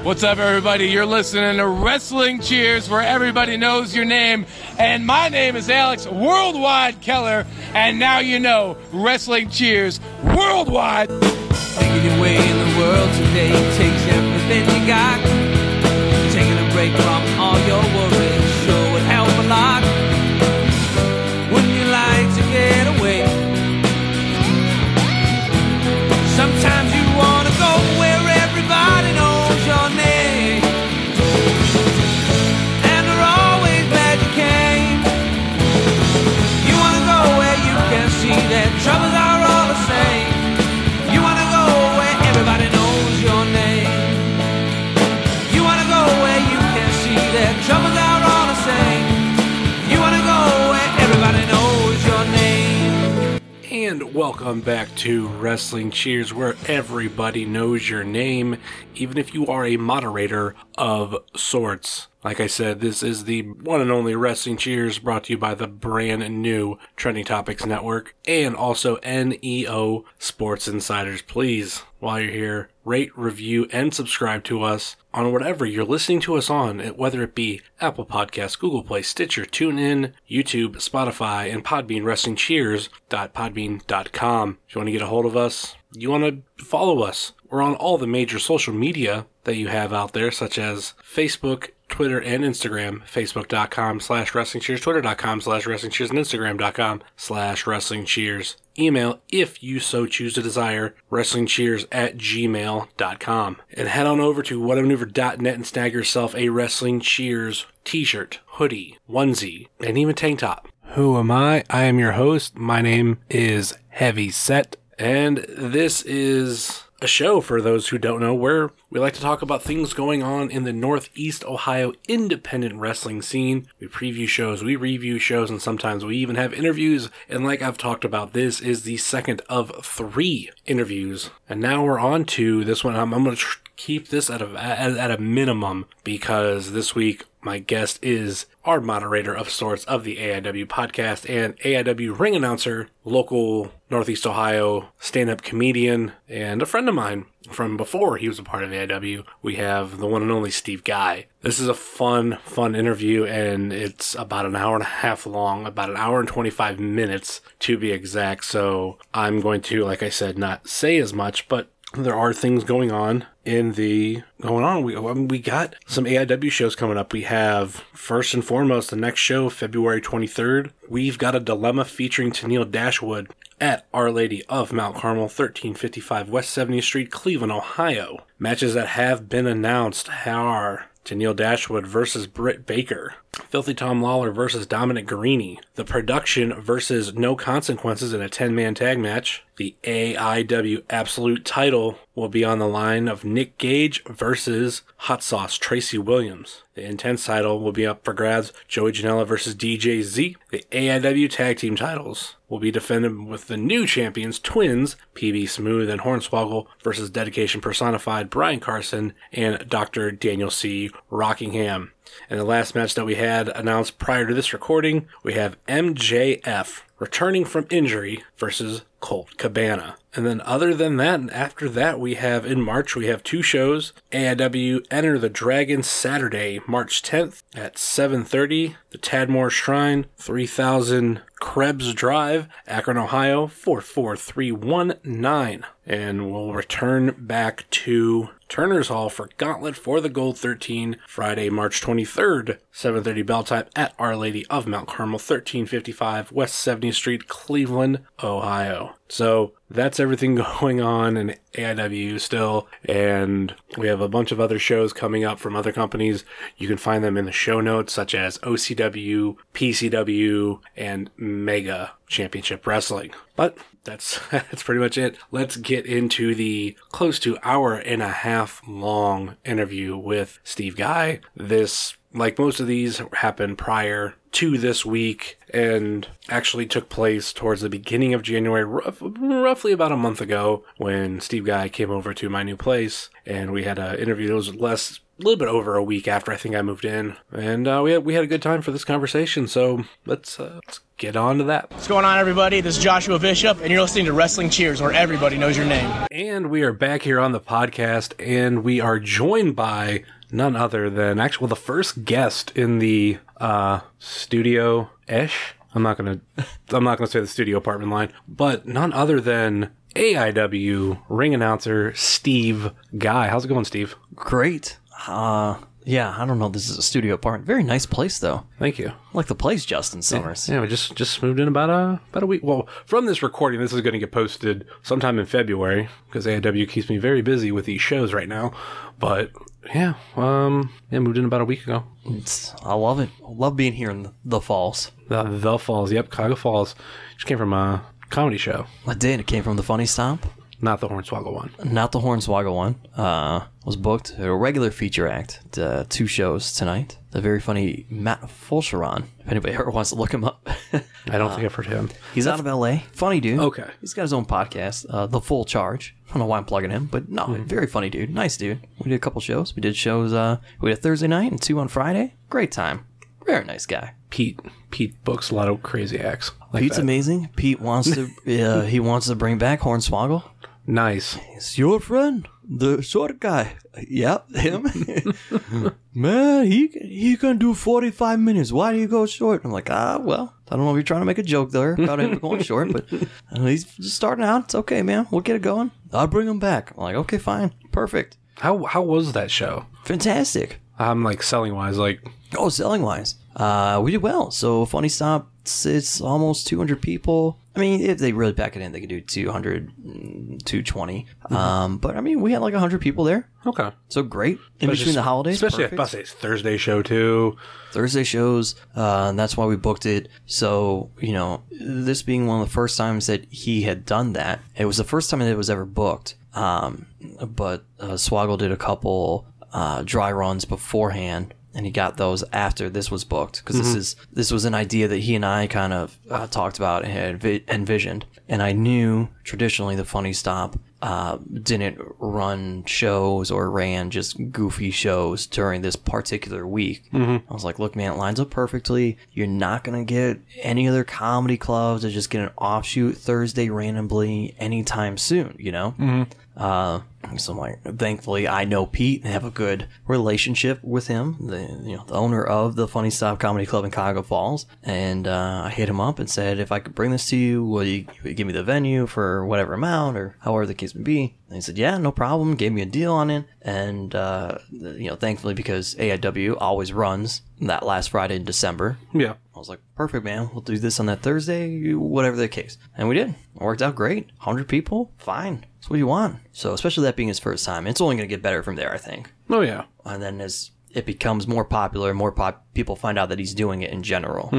What's up, everybody? You're listening to Wrestling Cheers, where everybody knows your name. And my name is Alex Worldwide Keller. And now you know Wrestling Cheers Worldwide. Making your way in the world today takes everything you got. Taking a break from welcome back to Wrestling Cheers, where everybody knows your name, even if you are a moderator of sorts. Like I said, this is the one and only Wrestling Cheers brought to you by the brand new Trending Topics Network and also NEO Sports Insiders. Please, while you're here, rate, review, and subscribe to us on whatever you're listening to us on, whether it be Apple Podcasts, Google Play, Stitcher, TuneIn, YouTube, Spotify, and Podbean, WrestlingCheers.podbean.com. If you want to get a hold of us, you want to follow us. We're on all the major social media that you have out there, such as Facebook, Twitter, and Instagram. Facebook.com slash Wrestling Cheers, Twitter.com slash Wrestling Cheers, and Instagram.com slash Wrestling Cheers. Email, if you so choose to desire, WrestlingCheers at gmail.com. And head on over to whatamaneuver.net and snag yourself a Wrestling Cheers t-shirt, hoodie, onesie, and even tank top. Who am I? I am your host. My name is Heavy Set, and this is a show for those who don't know where we like to talk about things going on in the Northeast Ohio independent wrestling scene. We preview shows, we review shows, and sometimes we even have interviews. And like I've talked about, this is the second of three interviews. And now we're on to this one. I'm, I'm going to tr- keep this at a, at, at a minimum because this week my guest is our moderator of sorts of the AIW podcast and AIW ring announcer, local Northeast Ohio stand up comedian, and a friend of mine from before he was a part of AIW. We have the one and only Steve Guy. This is a fun, fun interview, and it's about an hour and a half long, about an hour and 25 minutes to be exact. So I'm going to, like I said, not say as much, but there are things going on in the going on. We I mean, we got some AIW shows coming up. We have first and foremost the next show February 23rd. We've got a dilemma featuring Tennille Dashwood at Our Lady of Mount Carmel, 1355 West 70th Street, Cleveland, Ohio. Matches that have been announced are Tennille Dashwood versus Britt Baker. Filthy Tom Lawler versus Dominic Garrini. The production versus No Consequences in a 10 man tag match. The AIW Absolute title will be on the line of Nick Gage versus Hot Sauce Tracy Williams. The Intense title will be up for grabs Joey Janela versus DJ Z. The AIW Tag Team titles will be defended with the new champions Twins, PB Smooth and Hornswoggle versus Dedication Personified Brian Carson and Dr. Daniel C. Rockingham. And the last match that we had announced prior to this recording, we have MJF returning from injury versus Colt Cabana. And then other than that, after that, we have in March, we have two shows. AIW Enter the Dragon Saturday, March 10th at 7.30. The Tadmor Shrine, 3000 Krebs Drive, Akron, Ohio, 44319. And we'll return back to Turner's Hall for Gauntlet for the Gold 13, Friday, March 23rd, 7.30 bell time at Our Lady of Mount Carmel, 1355 West 70th Street, Cleveland, Ohio. So that's everything going on in AIW still. And we have a bunch of other shows coming up from other companies. You can find them in the show notes, such as OCW, PCW, and Mega Championship Wrestling. But that's that's pretty much it. Let's get into the close to hour and a half long interview with Steve Guy. This like most of these happened prior two this week and actually took place towards the beginning of January, rough, roughly about a month ago, when Steve Guy came over to my new place and we had an interview. It was less, a little bit over a week after I think I moved in, and uh, we had we had a good time for this conversation. So let's uh, let's get on to that. What's going on, everybody? This is Joshua Bishop, and you're listening to Wrestling Cheers, where everybody knows your name. And we are back here on the podcast, and we are joined by none other than actually well, the first guest in the uh, studio ish. I'm not gonna I'm not gonna say the studio apartment line, but none other than AIW ring announcer Steve Guy. How's it going, Steve? Great. Uh, yeah, I don't know. This is a studio apartment. Very nice place, though. Thank you. I like the place, Justin Summers. Yeah, we just just moved in about a about a week. Well, from this recording, this is going to get posted sometime in February because AIW keeps me very busy with these shows right now. But yeah, um, yeah, moved in about a week ago. It's, I love it. I love being here in the, the falls. The the Falls, yep, Cuyahoga Falls. Just came from a comedy show, I did. It came from the Funny Stop, not the Hornswoggle one. not the Hornswoggle one. Uh, was booked at a regular feature act. Uh, two shows tonight. The very funny Matt Fulchiron. If anybody ever wants to look him up, I don't think I've heard him. he's out of L.A. Funny dude. Okay. He's got his own podcast, uh, The Full Charge. I don't know why I'm plugging him, but no, very funny dude. Nice dude. We did a couple shows. We did shows. Uh, we had a Thursday night and two on Friday. Great time. Very nice guy. Pete Pete books a lot of crazy acts. Like Pete's that. amazing. Pete wants to. uh, he wants to bring back Hornswoggle. Nice. It's your friend, the short guy. Yep, him. Man, he he can do forty five minutes. Why do you go short? I'm like, ah, well, I don't know if you're trying to make a joke there about him going short, but uh, he's just starting out. It's okay, man. We'll get it going. I'll bring him back. I'm like, okay, fine, perfect, How how was that show? fantastic. I'm like selling wise, like Oh, selling wise, uh, we did well. So funny stop. It's, almost 200 people. I mean, if they really pack it in, they could do 200, mm, 220. Um, but I mean, we had like 100 people there. okay. So great in between the holidays. especially perfect. at Bus It's Thursday show too. Thursday shows, uh, and that's why we booked it. So, you know, this being one of the first times that he had done that, it was the first time that it was ever booked. Um, but uh, Swoggle did a couple uh, dry runs beforehand. And he got those after this was booked because this is this was an idea that he and I kind of uh, talked about and envisioned. And I knew traditionally the Funny Stop uh, didn't run shows or ran just goofy shows during this particular week. I was like, look, man, it lines up perfectly. You're not going to get any other comedy clubs to just get an offshoot Thursday randomly anytime soon, you know? Uh, so like, thankfully, I know Pete and have a good relationship with him, the you know the owner of the Funny Stop Comedy Club in Cuyahoga Falls. And uh, I hit him up and said, if I could bring this to you, will you, will you give me the venue for whatever amount or however the case may be? And he said, yeah, no problem. Gave me a deal on it. And uh, you know, thankfully, because AIW always runs that last Friday in December, Yeah. I was like, perfect, man. We'll do this on that Thursday, whatever the case. And we did. It worked out great. 100 people, fine. That's what you want. So, especially that being his first time, it's only going to get better from there, I think. Oh yeah. And then as it becomes more popular, more pop- people find out that he's doing it in general,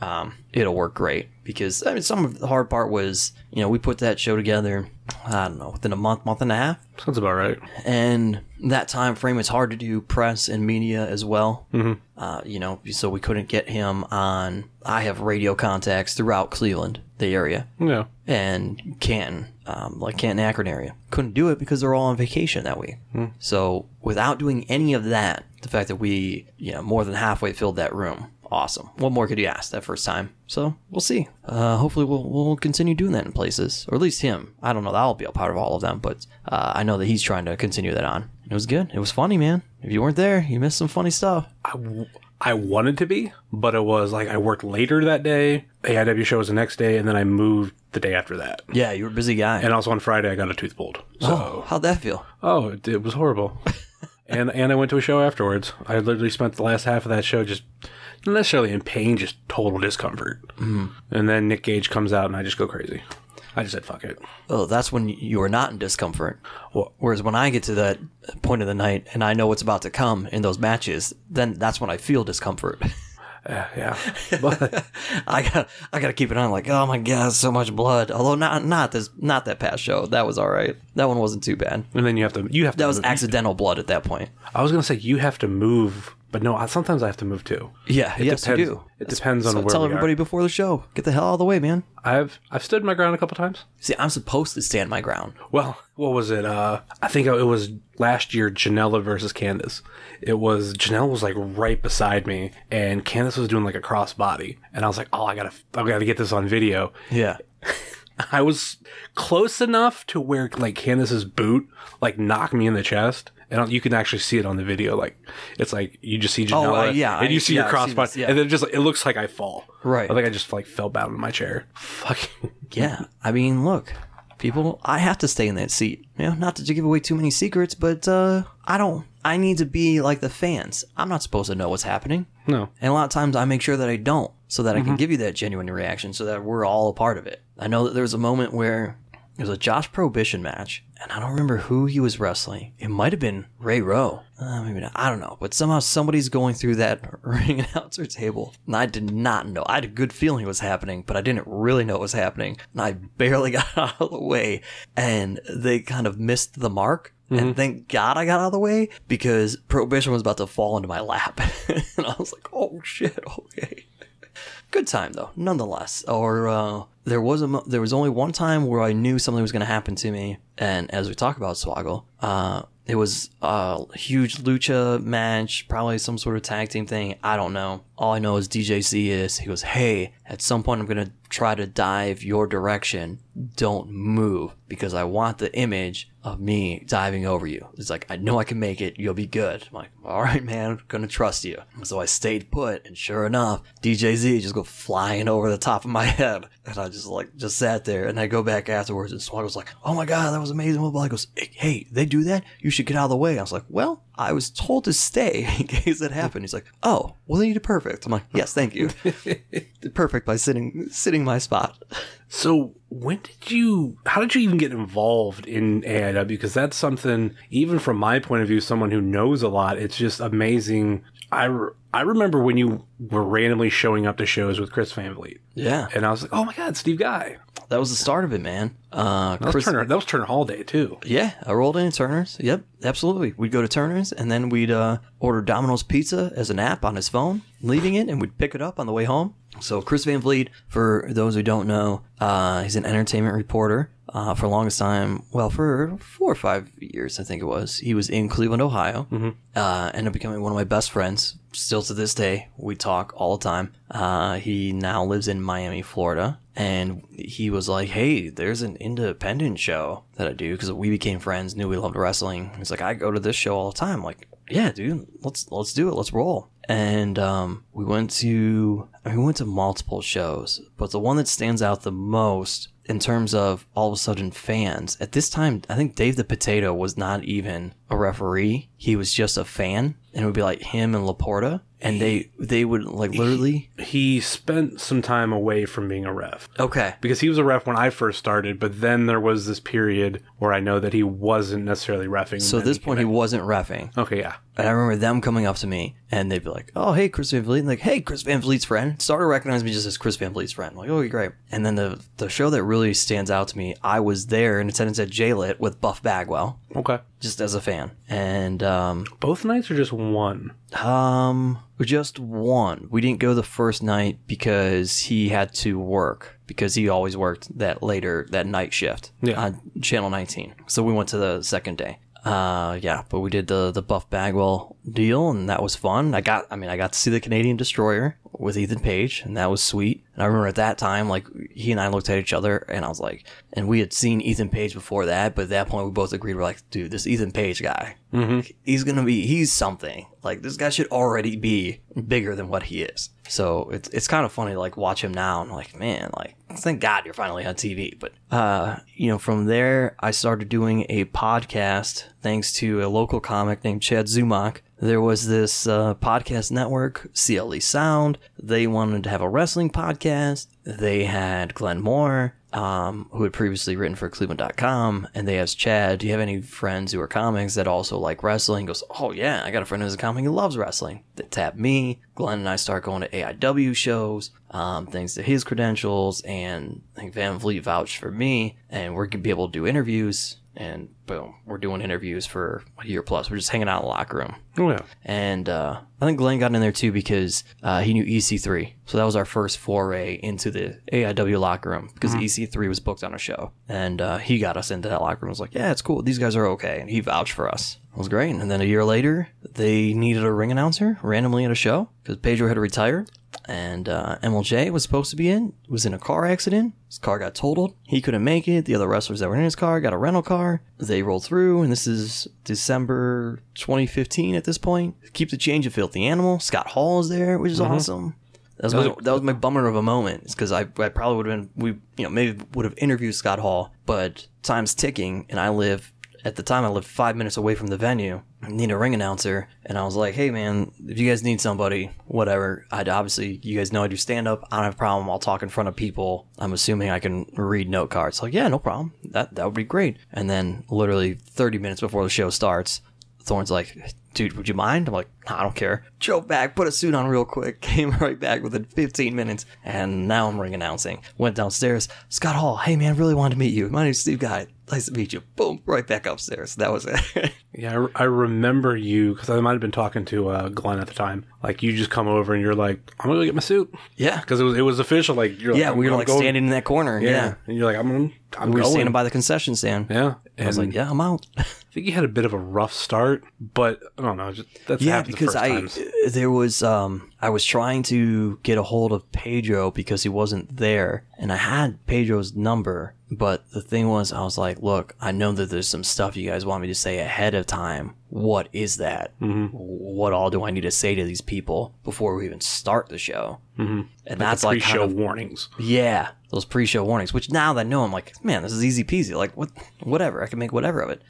um, it'll work great. Because, I mean, some of the hard part was, you know, we put that show together, I don't know, within a month, month and a half Sounds about right. and that time frame it's hard to do press and media as well mm-hmm. uh, you know so we couldn't get him on i have radio contacts throughout cleveland the area. Yeah. and canton um, like canton akron area. Couldn't do it because they're all on vacation that week. So without doing any of that the fact that we you know more than halfway filled that room awesome. What more could you ask that first time? So we'll see. Uh, hopefully we'll, we'll continue doing that in places or at least him. I don't know that i'll be a part of all of them but uh, i know that he's trying to continue that on. It was good. It was funny man. If you weren't there you missed some funny stuff. I, w- I wanted to be, but it was like I worked later that day. AIW show was the next day, and then I moved the day after that. yeah you were a busy guy And also on Friday, I got a tooth pulled. So, oh how'd that feel oh, it, it was horrible. and and I went to a show afterwards. I literally spent the last half of that show just not necessarily in pain, just total discomfort. Mm. And then Nick Gage comes out, and I just go crazy. I just said, "Fuck it." oh that's when you are not in discomfort Whereas when I get to that point of the night and I know what's about to come in those matches, then that's when I feel discomfort. uh, yeah, but I got I got to keep it on like, oh my god, so much blood. Although not not this not that past show. That was all right. That one wasn't too bad. and then you have to you have to That was move- accidental blood at that point. I was gonna say you have to move But no, I, sometimes I have to move too. Yeah, yes, depends- you do. it depends on so where Tell we are. everybody before the show. Get the hell out of the way, man. I've I've stood my ground a couple times. See, I'm supposed to stand my ground. Well, what was it? Uh, I think it was last year, Janela versus Candace. It was Janelle was like right beside me, and Candace was doing like a crossbody, and I was like, oh, I gotta, I gotta get this on video. Yeah. I was close enough to where like Candace's boot like knocked me in the chest. And you can actually see it on the video. Like it's like you just see Janela, uh, yeah, and you I- see yeah, your crossbody, yeah. and then just it looks like I fall. Right. I think I just like fell down in my chair. Fucking Yeah. I mean, look, people, I have to stay in that seat. You know, not to give away too many secrets, but uh, I don't. I need to be like the fans. I'm not supposed to know what's happening. no. And a lot of times I make sure that I don't, so that I can give you that genuine reaction, so that we're all a part of it. I know that there was a moment where it was a Josh Prohibition match, and I don't remember who he was wrestling. It might have been Ray Rowe. Uh, maybe not. I don't know. But somehow somebody's going through that ring announcer table, and I did not know. I had a good feeling it was happening, but I didn't really know it was happening. And I barely got out of the way, and they kind of missed the mark. And thank God I got out of the way because Prohibition was about to fall into my lap. and I was like, oh shit, okay. Good time though, nonetheless. Or uh, there was a mo- there was only one time where I knew something was going to happen to me, and as we talk about Swoggle, uh, it was a huge lucha match, probably some sort of tag team thing. I don't know. All I know is DJZ is he goes, "Hey, at some point I'm going to try to dive your direction. Don't move because I want the image of me diving over you." It's like I know I can make it. You'll be good. I'm like, "All right, man, I'm gonna trust you." So I stayed put, and sure enough, DJZ just go flying over the top of my head, and I just like just sat there. And I go back afterwards, and Swag was like, "Oh my god, that was amazing!" Blah, blah. He goes, "Hey, they do that? You should get out of the way." I was like, "Well." I was told to stay in case it happened. He's like, "Oh, well, then you did perfect." I'm like, "Yes, thank you." perfect by sitting sitting my spot. So when did you? How did you even get involved in AIW? Because that's something, even from my point of view, someone who knows a lot, it's just amazing. I re- I remember when you were randomly showing up to shows with Chris Van Vliet, Yeah, and I was like, oh my god, Steve Guy. That was the start of it, man. Uh, That was Chris, Turner. That was Turner Hall Day too. Yeah, I rolled in at Turner's. Yep, absolutely. We'd go to Turner's and then we'd uh, order Domino's Pizza as an app on his phone, leaving it, and we'd pick it up on the way home. So Chris Van Vliet, for those who don't know, uh, he's an entertainment reporter. Uh, for the longest time, well, for four or five years, I think it was. He was in Cleveland, Ohio. Uh, ended up becoming one of my best friends. Still to this day, we talk all the time. Uh, he now lives in Miami, Florida and he was like, "Hey, there's an independent show that I do because we became friends, knew we loved wrestling." He's like, "I go to this show all the time." I'm like, "Yeah, dude, let's let's do it, let's roll." And um, we went to I mean, we went to multiple shows, but the one that stands out the most in terms of all of a sudden fans at this time, I think Dave the Potato was not even a referee; he was just a fan, and it would be like him and Laporta, and they they would like literally. He spent some time away from being a ref. Okay, because he was a ref when I first started, but then there was this period where I know that he wasn't necessarily refing. so at this point he wasn't refing. okay, yeah, And I remember them coming up to me and they'd be like, "Oh, hey, Chris Van Vliet," and like, "Hey, Chris Van Vliet's friend." Started recognizing me just as Chris Van Vliet's friend. I'm like, "Oh, you're great." And then the the show that really stands out to me, I was there in attendance at JLit with Buff Bagwell, okay. just as a fan, and um, Both nights or just one? um, just one. We didn't go the first night because he had to work because he always worked that later that night shift Yeah. on Channel 19. So we went to the second day. Uh, yeah, but we did the the Buff Bagwell deal, and that was fun. I got, I mean, I got to see the Canadian Destroyer with Ethan Page, and that was sweet. And I remember at that time, like he and I looked at each other, and I was like, and we had seen Ethan Page before that, but at that point we both agreed, we're like, dude, this Ethan Page guy, he's gonna be, he's something. Like this guy should already be bigger than what he is. So it's it's kind of funny to like watch him now and like, man, like thank God you're finally on TV. But uh, you know, from there I started doing a podcast thanks to a local comic named Chad Zumock. There was this uh, podcast network, CLE Sound. They wanted to have a wrestling podcast. They had Glenn Moore, um, who had previously written for Cleveland.com, and they asked Chad, "Do you have any friends who are comics that also like wrestling?" He goes, "Oh yeah, I got a friend who's a comic who loves wrestling." They tapped me. Glenn and I start going to AIW shows, um, thanks to his credentials, and I think Van Vliet vouched for me, and we're gonna be able to do interviews. And boom, we're doing interviews for a year plus. We're just hanging out in the locker room. Oh yeah. And uh, I think Glenn got in there too because uh, he knew EC3. So that was our first foray into the AIW locker room because EC3 was booked on a show. And uh, he got us into that locker room. was like, yeah, it's cool. These guys are okay. And he vouched for us. It was great. And then a year later, they needed a ring announcer randomly at a show because Pedro had retired. And uh, MLJ was supposed to be in, was in a car accident. His car got totaled. He couldn't make it. The other wrestlers that were in his car got a rental car. They rolled through, and this is December 2015 at this point. Keep the change of Filthy Animal. Scott Hall is there, which is awesome. That was, my, that was my bummer of a moment. It's because I, I probably would have been, we, you know, maybe would have interviewed Scott Hall, but time's ticking, and I live, at the time, I lived five minutes away from the venue. I need a ring announcer, and I was like, hey man, if you guys need somebody, whatever. I'd obviously, you guys know I do stand up. I don't have a problem. I'll talk in front of people. I'm assuming I can read note cards. Like, yeah, no problem. That that would be great. And then, literally 30 minutes before the show starts, Thorne's like, dude, would you mind? I'm like, nah, I don't care. Drove back, put a suit on real quick, came right back within 15 minutes, and now I'm ring announcing. Went downstairs. Scott Hall, hey man, really wanted to meet you. My name's Steve Guy. Nice to meet you. Boom, right back upstairs. That was it. Yeah, I, I remember you because I might have been talking to uh, Glenn at the time. Like you just come over and you're like, "I'm gonna go get my suit." yeah. because it was it was official. Like you're Yeah, I'm we were like go- standing in that corner. Yeah. Yeah. and you're like, I'm I'm We were going. standing by the concession stand. Yeah, I was and like, yeah, I'm out. I think you had a bit of a rough start, but I don't know. Just that's yeah, the because first I times. there was um I was trying to get a hold of Pedro because he wasn't there, and I had Pedro's number. But the thing was, I was like, look, I know that there's some stuff you guys want me to say ahead of time. What is that? Mm-hmm. What all do I need to say to these people before we even start the show? Mm-hmm. And that's like pre-show kind of, warnings. yeah, those pre-show warnings. Which now that I know, I'm like, man, this is easy peasy. Like, what, whatever. I can make whatever of it.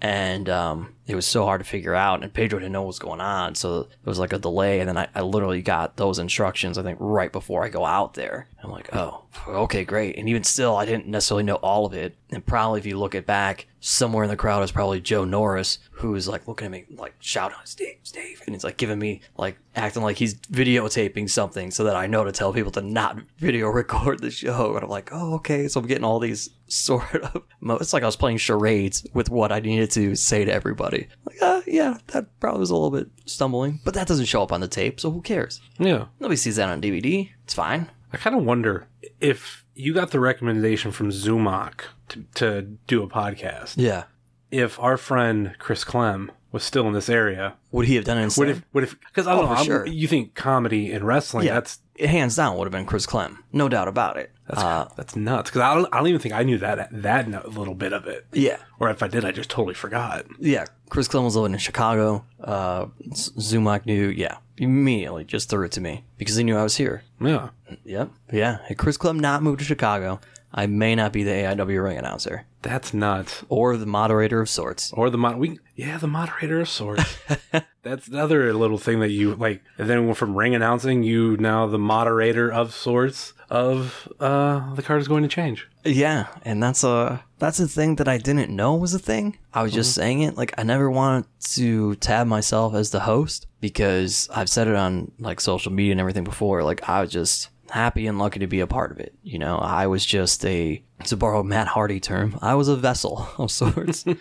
And um, it was so hard to figure out, and Pedro didn't know what was going on, so it was like a delay. And then I, I literally got those instructions, I think, right before I go out there. I'm like, oh, okay, great. And even still, I didn't necessarily know all of it. And probably, if you look it back, somewhere in the crowd is probably Joe Norris, who is like looking at me, like shouting, Steve, Steve, and he's like giving me like acting like he's videotaping something so that I know to tell people to not video record the show. And I'm like, oh, okay. So I'm getting all these sort of. mo- It's like I was playing charades with what I needed to say to everybody. Like, uh, yeah, that probably was a little bit stumbling, but that doesn't show up on the tape, so who cares? Yeah, Nobody sees that on DVD. It's fine. I kind of wonder if you got the recommendation from Zumock to, to do a podcast. Yeah. If our friend Chris Clem was still in this area, Would he have done it instead? what if? What if? Because I don't Oh, know. Sure. You think comedy and wrestling? yeah, That's it hands down would have been Chris Clem, no doubt about it. that's Uh, that's nuts. Because I don't, I don't even think I knew that that little bit of it. yeah, Or if I did, I just totally forgot. yeah. Chris Clem was living in Chicago. Uh, Z- Zumock knew, yeah, immediately just threw it to me because he knew I was here. Yeah. Yep, yeah. Had Chris Clem not moved to Chicago, I may not be the AIW ring announcer That's nuts. or the moderator of sorts. Or the mod, we yeah, the moderator of sorts. That's another little thing that you like. And then from ring announcing, you now the moderator of sorts of uh the card is going to change. Yeah, and that's a that's a thing that I didn't know was a thing. I was just saying it like I never wanted to tab myself as the host because I've said it on like social media and everything before. Like I was just happy and lucky to be a part of it. You know, I was just a to borrow Matt Hardy term, I was a vessel of sorts.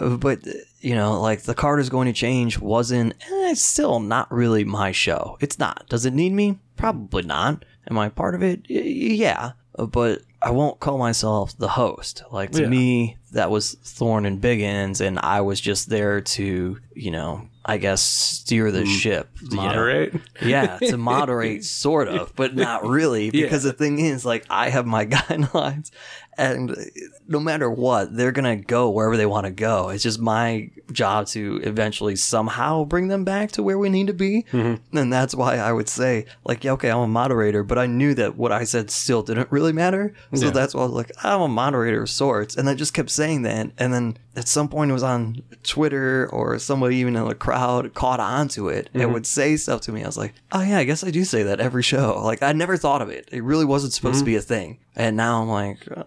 But you know, like the card is going to change wasn't eh, it's still not really my show. It's not. Does it need me? Probably not. Am I part of it? Yeah, but I won't call myself the host. Like to Yeah. me, that was Thorne and Biggins, and I was just there to, you know, I guess steer the ship. you know? Moderate. yeah, to moderate, sort of, but not really. Because the thing is, like, I have my guidelines, and no matter what, they're gonna go wherever they want to go. It's just my job to eventually somehow bring them back to where we need to be, mm-hmm. and that's why I would say, like, yeah, okay, I'm a moderator, but I knew that what I said still didn't really matter, so Yeah. that's why I was like, I'm a moderator of sorts, and I just kept saying that, and then at some point it was on Twitter or somebody even in the crowd caught on to it and mm-hmm. would say stuff to me. I was like, oh yeah, I guess I do say that every show. Like I never thought of it. It really wasn't supposed to be mm-hmm. a thing. And now I'm like, uh,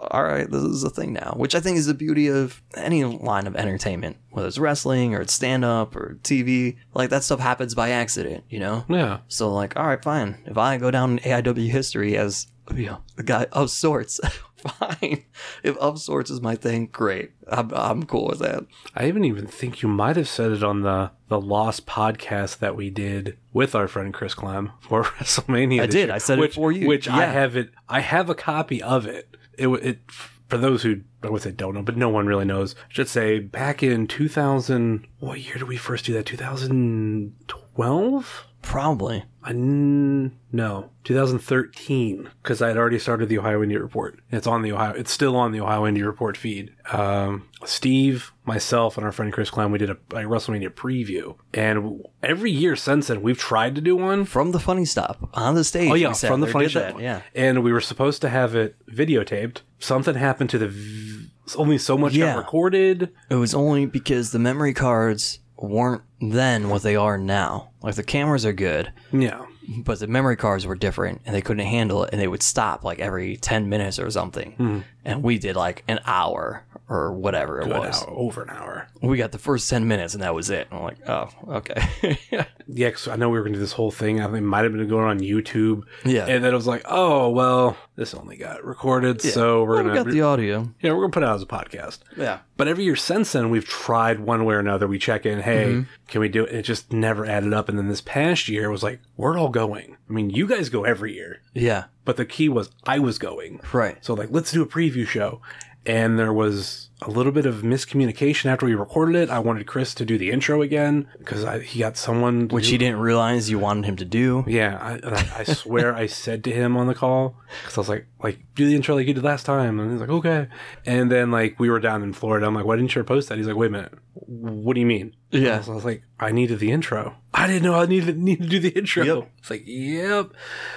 all right, this is a thing now, which I think is the beauty of any line of entertainment, whether it's wrestling or it's stand up or TV. Like that stuff happens by accident, you know? Yeah. So like, all right, fine. If I go down in AIW history as you know, the guy of sorts, fine. If of sorts is my thing, great. I'm I'm cool with that. I even even think you might have said it on the the Lost podcast that we did with our friend Chris Clem for WrestleMania. I did. year, I said it which, for you. Which I have it. I have a copy of it. It it for those who I would say don't know, but no one really knows. I should say back in 2000. What year did we first do that? 2012. Probably. I n- no, 2013, because I had already started the Ohio Indie Report. It's on the Ohio. It's still on the Ohio Indie Report feed. Um, Steve, myself, and our friend Chris Clown, we did a, a WrestleMania preview, and every year since then, we've tried to do one. From the funny stop on the stage. Oh yeah, from the funny that, Yeah. and we were supposed to have it videotaped. Something happened to the. V- only so much Yeah. got recorded. It was only because the memory cards weren't then what they are now. Like the cameras are good, Yeah. but the memory cards were different and they couldn't handle it and they would stop like every 10 minutes or something. Mm-hmm. And we did like an hour or whatever it was. hour, over an hour. We got the first 10 minutes and that was it. I'm like, oh, okay. Yeah, 'cause I know we were going to do this whole thing. I think it might have been going on YouTube. Yeah. And then it was like, oh, well, this only got recorded, so we're Well, going to. we got the audio. yeah, we're going to put it out as a podcast. Yeah. But every year since then, we've tried one way or another. We check in, hey, Mm-hmm. can we do it? And it just never added up. And then this past year it was like, we're all going. I mean, you guys go every year, Yeah. but the key was I was going. Right. So, like, let's do a preview show. And there was a little bit of miscommunication after we recorded it. I wanted Chris to do the intro again because he got someone. Which do- he didn't realize you wanted him to do. yeah, I, I, I swear I said to him on the call because I was like, like do the intro like you did last time, and he's like, okay. And then like we were down in Florida, I'm like, why didn't you post that? He's like, wait a minute, what do you mean? Yeah. So I was like, I needed the intro. I didn't know I needed need to do the intro. Yep. It's like, yep,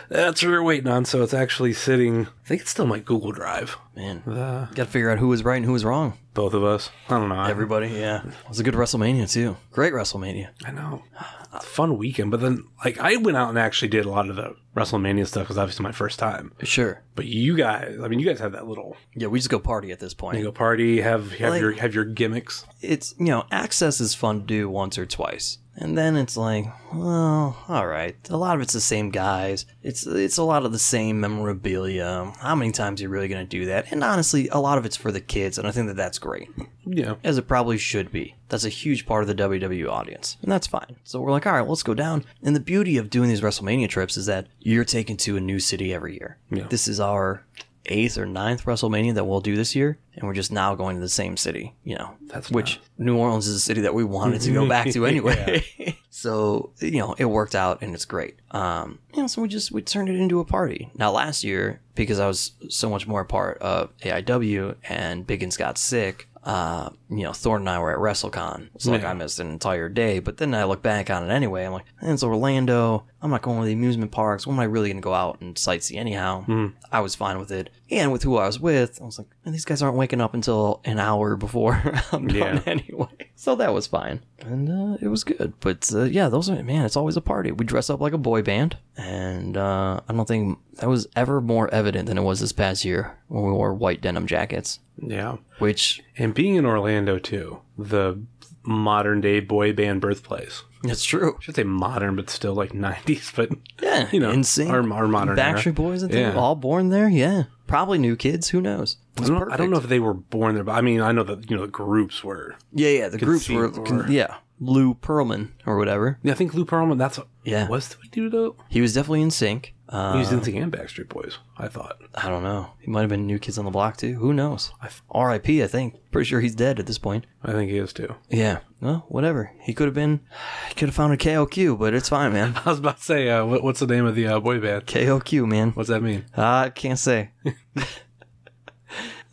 that's what we're waiting on. So it's actually sitting. I think it's still my Google Drive. Man. Uh, Got to figure out who was right and who was wrong. Both of us. I don't know. Everybody, yeah. It was a good WrestleMania, too. Great WrestleMania. I know. Fun weekend, but then like I went out and actually did a lot of the WrestleMania stuff because obviously my first time. Sure. But you guys, I mean, you guys have that little Yeah, we just go party at this point. you go party, have have Like- your have your gimmicks. it's you know access is fun to do once or twice and then it's like well all right a lot of it's the same guys. It's it's a lot of the same memorabilia. How many times are you really going to do that? And honestly a lot of it's for the kids and i think that that's great. Yeah, as it probably should be. That's a huge part of the wwe audience. And that's fine. So we're like all right let's go down. And the beauty of doing these wrestlemania trips is that you're taken to a new city every year. Yeah. this is our eighth or ninth WrestleMania that we'll do this year, and we're just now going to the same city. You know, That's which New Orleans is a city that we wanted to go back to anyway. so you know, it worked out, and it's great. Um, you know, so we just we turned it into a party. Now last year, because I was so much more a part of AIW and Biggins got sick. Uh, you know, Thorne and I were at WrestleCon. It's like Yeah. I missed an entire day, but then I look back on it anyway. I'm like, it's Orlando. I'm not going to the amusement parks. When am I really going to go out and sightsee anyhow? I was fine with it. And with who I was with, I was like, these guys aren't waking up until an hour before I'm done Yeah. anyway. So that was fine. And uh, it was good. But uh, yeah, those are, man, it's always a party. We dress up like a boy band. And uh, I don't think that was ever more evident than it was this past year when we wore white denim jackets, yeah. which And being in Orlando too, the modern day boy band birthplace. it's true. I should say modern, but still like '90s. But Yeah, you know, insane. our, our modern era. Backstreet Boys, I think, Yeah. all born there. Yeah, probably new kids. Who knows? I don't, I don't know if they were born there, but I mean, I know that you know the groups were. Yeah, yeah. The groups were, or- yeah. Lou Pearlman or whatever. Yeah, I think Lou Pearlman. That's Yeah. Was the dude though? He was definitely NSYNC. Uh, He was in the and Backstreet Boys. I thought. I don't know. He might have been New Kids on the Block too. Who knows? R.I.P. I think. Pretty sure he's dead at this point. I think he is too. Yeah. Well, whatever. He could have been. He could have found a KOQ, but it's fine, man. I was about to say, uh, what, what's the name of the uh, boy band? KOQ, man. What's that mean? I can't say.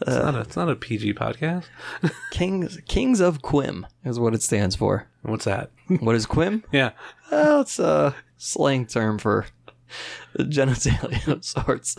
It's not a, it's not a PG podcast. Kings Kings of Quim is what it stands for. What's that? What is Quim? yeah, Well, it's a slang term for genitalia of sorts.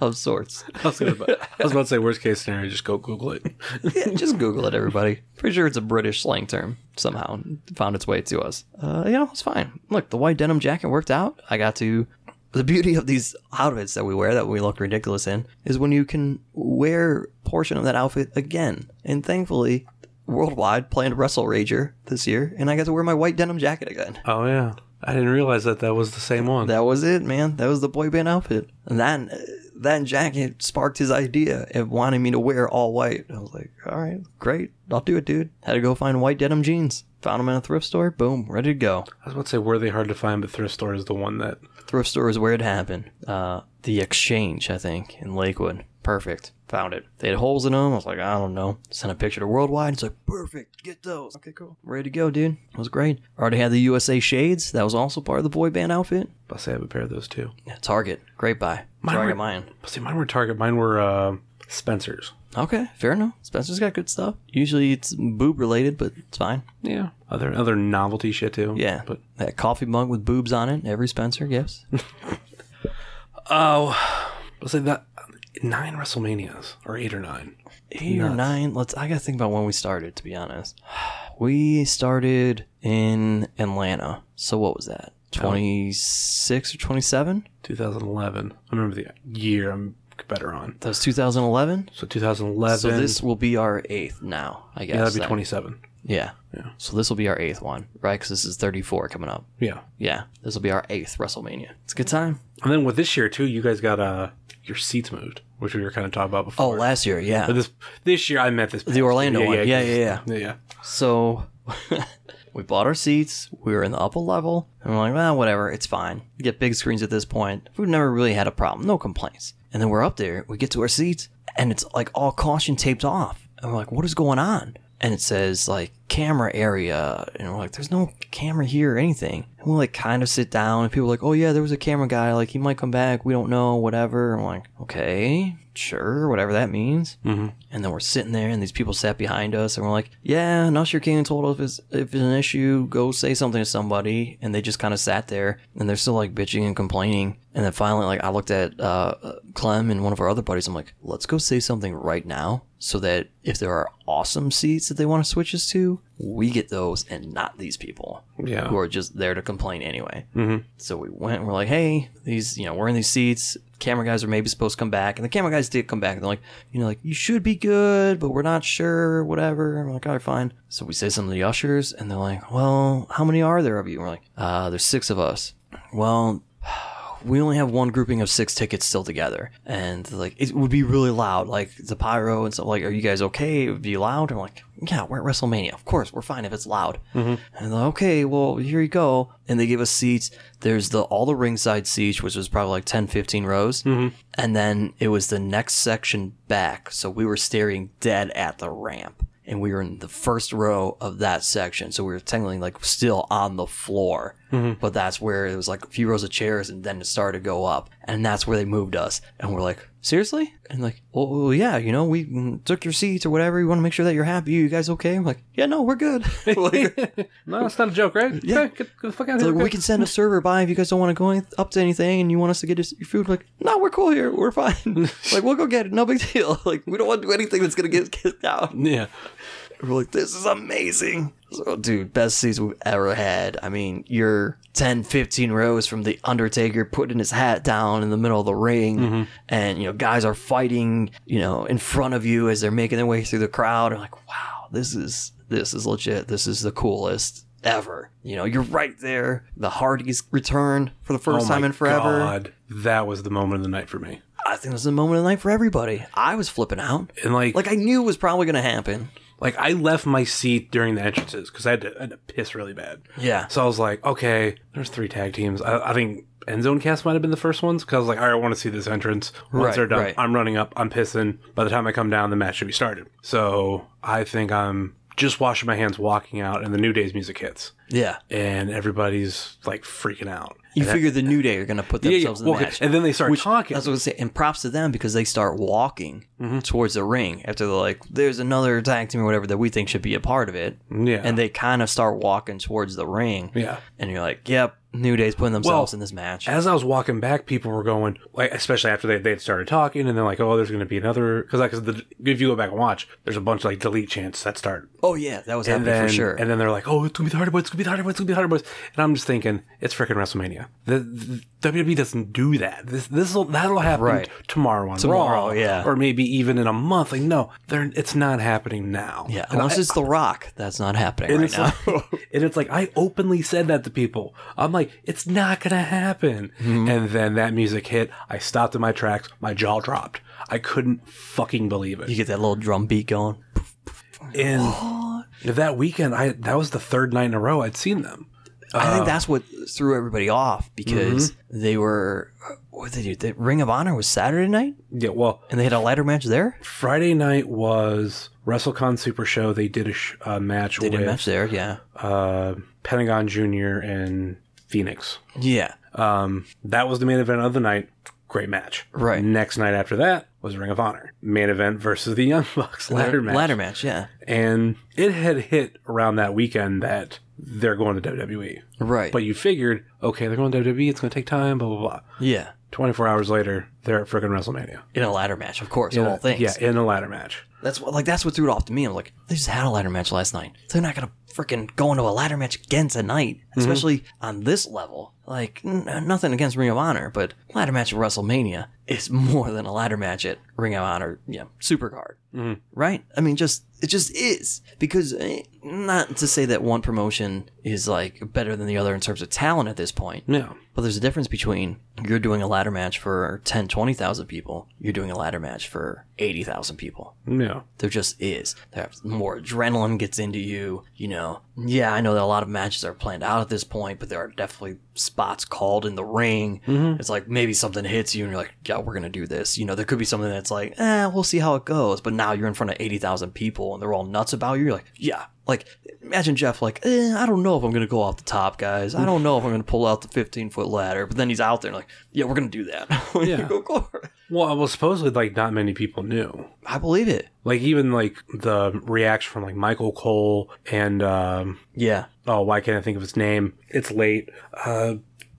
Of sorts. I was, gonna, I was about to say worst case scenario, just go Google it. Yeah, just Google it, everybody. Pretty sure it's a British slang term somehow. Found its way to us. Uh, you know, it's fine. Look, the white denim jacket worked out. I got to the beauty of these outfits that we wear that we look ridiculous in is when you can wear portion of that outfit again. And thankfully, worldwide playing Wrestle Rager this year, and I got to wear my white denim jacket again. Oh yeah, I didn't realize that that was the same one. That was it, man. That was the boy band outfit. And that that jacket sparked his idea of wanting me to wear all white. I was like, all right, great. I'll do it, dude. Had to go find white denim jeans. Found them in a thrift store. Boom, ready to go. I was about to say were they hard to find, but thrift store is the one that. Thrift store is where it happened. Uh, the Exchange, I think, in Lakewood. Perfect. Found it. They had holes in them. I was like, I don't know. Sent a picture to Worldwide. It's like, perfect. Get those. Okay, cool. Ready to go, dude. It was great. Already had the USA shades. That was also part of the boy band outfit. I'll say I have a pair of those too. Yeah, Target. Great buy. Mine Target were- mine. But see, mine were Target. Mine were uh, Spencer's. Okay, fair enough. Spencer's got good stuff. Usually it's boob related, but it's fine. Yeah. Other other novelty shit too. Yeah. But that coffee mug with boobs on it, every Spencer gifts. oh, let's say that nine WrestleManias or eight or nine. Eight or nine. Let's I gotta think about when we started, to be honest. We started in Atlanta. So what was that? Oh. Twenty six or twenty seven? 2011. I remember the year I'm better on. That was two thousand eleven? So 2011. So this will be our eighth now, I guess. yeah, that'd be 27. Yeah. Yeah. So this will be our eighth one, right? Because this is 34 coming up. Yeah. Yeah. This will be our eighth WrestleMania. It's a good time. And then with this year too, you guys got uh your seats moved, which we were kind of talking about before. Oh, last year, yeah. But this this year I meant this. The Orlando one. Yeah, cause- yeah, yeah, yeah. So we bought our seats. We were in the upper level, and we're like, well, whatever, it's fine. We get big screens at this point. We've never really had a problem, no complaints. And then we're up there. We get to our seats, and it's like all caution taped off. And we're like, what is going on? And it says like camera area, and we're like, there's no camera here or anything. And we'll like kind of sit down, and people are like, oh yeah, there was a camera guy. Like he might come back. We don't know. Whatever. And I'm like, okay, sure, whatever that means. Mm-hmm. And then we're sitting there, and these people sat behind us, and we're like, "Yeah." Usher came and told us if it's, if it's an issue, go say something to somebody. And they just kind of sat there, and they're still like bitching and complaining. And then finally, like I looked at uh, Clem and one of our other buddies. I'm like, "Let's go say something right now, so that if there are awesome seats that they want to switch us to, we get those, and not these people Yeah. who are just there to complain anyway." Mm-hmm. So we went and we're like, "Hey, these, you know, we're in these seats." Camera guys are maybe supposed to come back, and the camera guys did come back. And they're like, you know, like you should be good, but we're not sure, whatever. And we're like, all right, fine. So we say something to the ushers, and they're like, well, how many are there of you? And we're like, uh, there's six of us. Well, we only have one grouping of six tickets still together, and like it would be really loud, like the pyro and stuff. Like, are you guys okay? It would be loud. I'm like, yeah, we're at WrestleMania. Of course, we're fine if it's loud. Mm-hmm. And they're like, okay, well, here you go. And they give us seats. There's the all the ringside seats, which was probably like 10, 15 rows, mm-hmm. and then it was the next section back. So we were staring dead at the ramp and we were in the first row of that section. So we were technically like still on the floor, but that's where it was like a few rows of chairs, and then it started to go up, and that's where they moved us. And we're like, seriously? And like, well, well, yeah, you know, we mm, took your seats or whatever. You want to make sure that you're happy. You guys okay? I'm like, yeah, no, we're good. like, No, it's not a joke, right? Yeah. Okay, get, the fuck out so here. we can send a server by if you guys don't want to go any- up to anything and you want us to get your food. Like, no, we're cool here. We're fine. like, we'll go get it. No big deal. Like, we don't want to do anything that's gonna get kicked out. Yeah. We're like, this is amazing. So, dude, best seats we've ever had. I mean, you're 10, 15 rows from The Undertaker putting his hat down in the middle of the ring. Mm-hmm. And, you know, guys are fighting, you know, in front of you as they're making their way through the crowd. And like, wow, this is, this is legit. This is the coolest ever. You know, you're right there. The Hardys return for the first Oh time in forever. God, that was the moment of the night for me. I think it was the moment of the night for everybody. I was flipping out. And like, Like, I knew it was probably going to happen. Like I left my seat during the entrances because I, had to- I had to piss really bad. Yeah. So I was like, okay, there's three tag teams. I, I think Enzo and Cass might have been the first ones because I was like, all right, I want to see this entrance. Once Right, they're done, right. I'm running up, I'm pissing. By the time I come down, the match should be started. So I think I'm just washing my hands, walking out, and the New Day's music hits, Yeah. and everybody's like freaking out. You figure the New Day are going to put yeah, themselves in the well, match. and then they start talking. That's what I was saying. And props to them because they start walking mm-hmm. towards the ring after they're like, there's another tag team or whatever that we think should be a part of it. Yeah. And they kind of start walking towards the ring. Yeah. And you're like, yep, New Day's putting themselves in this match. As I was walking back, people were going, like, especially after they they had started talking, and they're like, "Oh, there's going to be another." Because like, 'cause the, if you go back and watch, there's a bunch of like delete chants that start, oh, yeah, that was and happening then for sure. and then they're like, "Oh, it's going to be the Hardy Boys, it's gonna be the Hardy Boys. It's gonna be the Hardy Boys. And I'm just thinking, it's freaking WrestleMania. The, the WWE doesn't do that. This this will that'll happen Right. tomorrow on Tomorrow, Raw, yeah. or maybe even in a month. Like no, they're, it's not happening now. Yeah, And unless I- it's The Rock, that's not happening right now. like, and it's like I openly said that to people. I'm like, it's not gonna happen. Mm-hmm. And then that music hit. I stopped in my tracks. My jaw dropped. I couldn't fucking believe it. you get that little drum beat going. And that weekend, I that was the third night in a row I'd seen them. I think that's what threw everybody off because Mm-hmm. they were what did they do? The Ring of Honor was Saturday night, Yeah, well, and they had a ladder match there. Friday night was WrestleCon Super Show. They did a sh- uh, match They with did a match there, yeah, uh, Pentagon Junior and Fenix. yeah, Um, that was the main event of the night. Great match. Right. Next night after that was Ring of Honor. Main event versus the Young Bucks ladder match. ladder match, yeah, And it had hit around that weekend that they're going to WWE. right, But you figured, okay, they're going to WWE. It's going to take time, blah, blah, blah. yeah, 24 hours later, they're at freaking WrestleMania. in a ladder match, of course, of all things. Yeah, in a ladder match. That's what like that's what threw it off to me. I'm like, they just had a ladder match last night. They're not gonna freaking going to a ladder match again tonight, especially on this level. Like n- nothing against Ring of Honor, but ladder match at WrestleMania is more than a ladder match at Ring of Honor. Yeah, Supercard, mm right? I mean, just it just is because eh, not to say that one promotion is like better than the other in terms of talent at this point. No, But there's a difference between you're doing a ladder match for 10, 20,000 people, you're doing a ladder match for 80,000 people. Yeah. There just is. There's more adrenaline gets into you. You know, yeah, I know that a lot of matches are planned out at this point, but there are definitely spots called in the ring. It's like maybe something hits you and you're like, yeah, we're going to do this. You know, there could be something that's like, eh, we'll see how it goes. But now you're in front of 80,000 people and they're all nuts about you. You're like, yeah. Like, imagine Jeff, like, eh, I don't know if I'm going to go off the top, guys. I don't know if I'm going to pull out the 15 foot ladder. But then he's out there like, yeah, we're going to do that. Yeah. go. Well, well, supposedly, like, not many people knew. I believe it. Like, even, like, the reaction from, like, Michael Cole and, um, Yeah. oh, why can't I think of his name? It's late. Uh,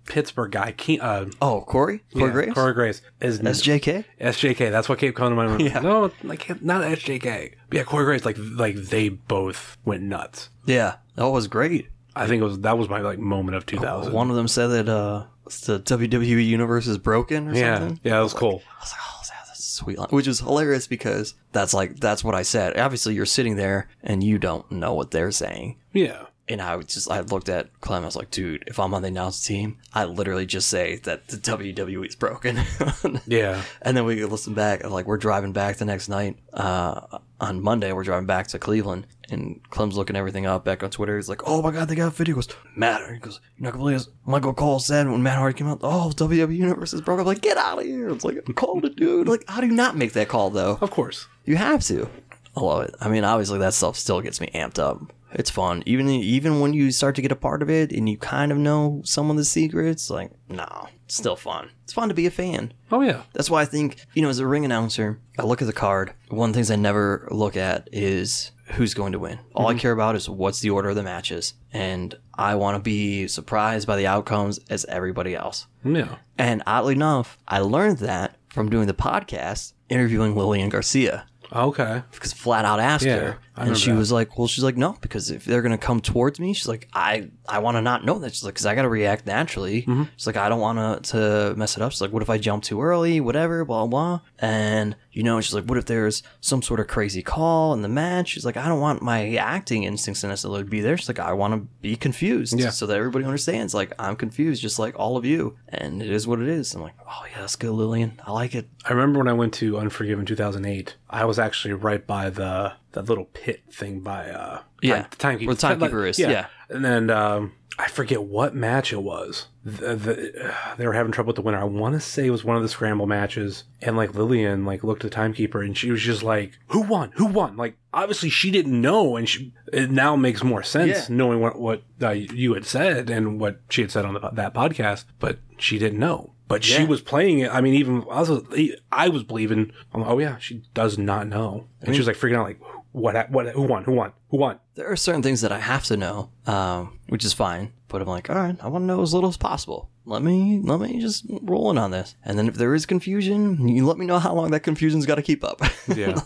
Pittsburgh guy, Ke- uh, Oh, Corey? Corey yeah, Graves? Corey Graves. Is SJK? SJK. That's what kept coming to my mind. Yeah. No, like not SJK. But yeah, Corey Graves. Like like they both went nuts. Yeah, that was great. I think it was that was my like moment of 2000. One of them said that uh, the WWE universe is broken or yeah, something. yeah, that was cool. I was like, oh, that's a sweet line. Which is hilarious because that's like, that's what I said. Obviously, you're sitting there and you don't know what they're saying. Yeah, And I would just, I looked at Clem, I was like, dude, if I'm on the announce team, I literally just say that the WWE is broken. yeah, And then we listen back. Like we're driving back the next night. Uh, on Monday, we're driving back to Cleveland, and Clem's looking everything up back on Twitter. He's like, "Oh my god, they got video." He goes, "Matt," he goes, "You're not gonna believe this." Michael Cole said when Matt Hardy came out, "Oh, WWE Universe is broken." I'm like, "Get out of here!" It's like, call the dude. Like, how do you not make that call though? of course. You have to. I love it. I mean, obviously that stuff still gets me amped up. It's fun, even even when you start to get a part of it and you kind of know some of the secrets. Like, no, it's still fun. It's fun to be a fan. Oh yeah, That's why I think, you know, as a ring announcer, I look at the card. One of the things I never look at is who's going to win. All I mm-hmm. care about is what's the order of the matches. And I want to be surprised by the outcomes as everybody else. yeah. And oddly enough, I learned that from doing the podcast, interviewing Lillian Garcia. Okay. Because flat out asked Yeah, her, and she that. was like, "Well, she's like, no, because if they're gonna come towards me, she's like, I, I want to not know that. She's like, because I gotta react naturally. Mm-hmm. She's like, I don't want to to mess it up. She's like, what if I jump too early? Whatever, blah blah. And you know, she's like, what if there's some sort of crazy call in the match? She's like, I don't want my acting instincts to necessarily be there. She's like, I want to be confused, Yeah. so that everybody understands. Like, I'm confused, just like all of you, and it is what it is. I'm like, oh yeah, that's good, Lillian. I like it. I remember when I went to Unforgiven 2008. I was actually right by the that little pit thing by uh Yeah, the timekeeper. the timekeeper is, yeah. and then um, I forget what match it was. The, the, they were having trouble with the winner. I want to say it was one of the scramble matches, and like Lillian like looked at the timekeeper and she was just like, "Who won? Who won?" Like obviously she didn't know, and she it now makes more sense Yeah. knowing what what uh, you had said and what she had said on the, that podcast, but she didn't know. But she was playing it. I mean, even I was, I was believing. Like, oh yeah, she does not know, and she was like freaking out, like, what, what, who won, who won, who won? there are certain things that I have to know, um, which is fine. But I'm like, all right, I want to know as little as possible. Let me let me just roll in on this, and then if there is confusion, you let me know how long that confusion's got to keep up. Yeah,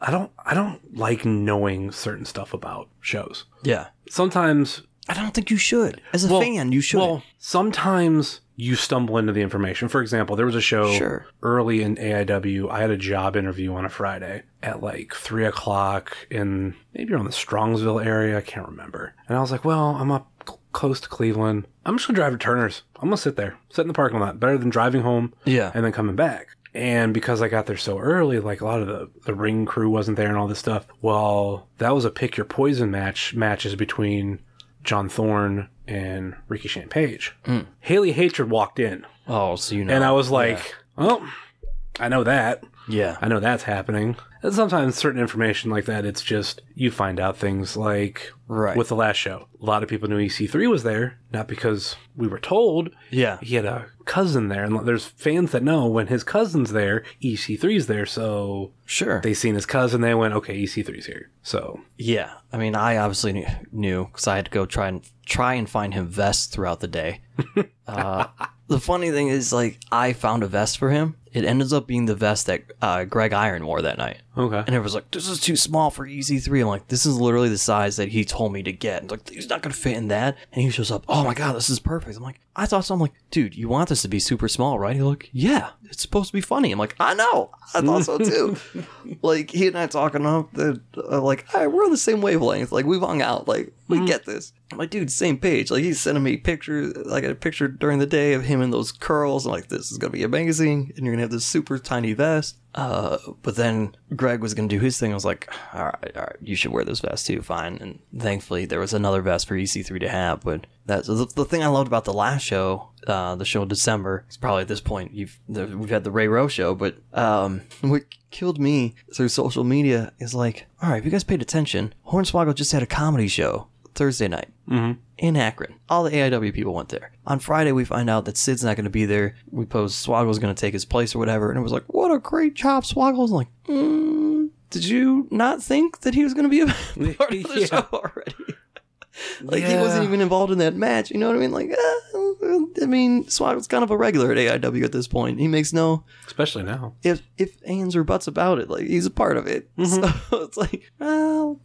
I don't, I don't like knowing certain stuff about shows. yeah, Sometimes I don't think you should. As a Well- fan, you should. Well, sometimes you stumble into the information. For example, there was a show Sure. early in AIW. I had a job interview on a Friday at like three o'clock in maybe around the Strongsville area. I can't remember. And I was like, well, I'm up cl- close to Cleveland. I'm just gonna drive to Turner's. I'm gonna sit there, sit in the parking lot. Better than driving home Yeah. and then coming back. And because I got there so early, like a lot of the, the ring crew wasn't there and all this stuff. Well, that was a pick your poison match matches between John Thorne and Ricky Shane Page. Mm. Haley Hatred walked in, oh, so you know. and I was like, "Oh, I know that. yeah. I know that's happening." And sometimes certain information like that, it's just you find out things like Right. with the last show. A lot of people knew EC3 was there, not because we were told. Yeah. He had a cousin there, and there's fans that know when his cousin's there, EC3's there. So Sure. they seen his cousin, they went, "Okay, EC3's here." So Yeah, I mean, I obviously knew- because I had to go try and try and find him vests throughout the day. uh, the funny thing is, like, I found a vest for him. It ended up being the vest that uh, Greg Iron wore that night, okay, and it was like, "This is too small for EC3." I'm like, "This is literally the size that he told me to get." And like, he's not gonna fit in that. And he shows up, "Oh my god, this is perfect." I'm like, "I thought so." I'm like, "Dude, you want this to be super small, right?" He's like, "Yeah, it's supposed to be funny." I'm like, "I know, I thought so too." like he and I talking up, the uh, like, all right, we're on the same wavelength. Like we've hung out. Like we get this. I'm like, dude, same page. Like he's sending me pictures, like a picture during the day of him in those curls. I'm like, this is gonna be amazing, and you're gonna have this super tiny vest. Uh, but then Greg was gonna do his thing. I was like, all right, all right, you should wear this vest too. Fine. And thankfully, there was another vest for EC3 to have. But that's the, the thing I loved about the last show, uh, the show in December. It's probably at this point you've the, we've had the Ray Rowe show, but um, what killed me through social media is like, all right, if you guys paid attention, Hornswoggle just had a comedy show Thursday night in Akron. All the AIW people went there. On Friday, we find out that Sid's not going to be there. We post Swoggle's going to take his place or whatever, and it was like, what a great job, was like, mm, did you not think that he was going to be a part of the Yeah. show already? like he wasn't even involved in that match. You know what I mean? Like, uh, I mean, Swoggle's kind of a regular at AIW at this point. He makes no especially now. if if ands or buts about it. Like he's a part of it. So it's like, well,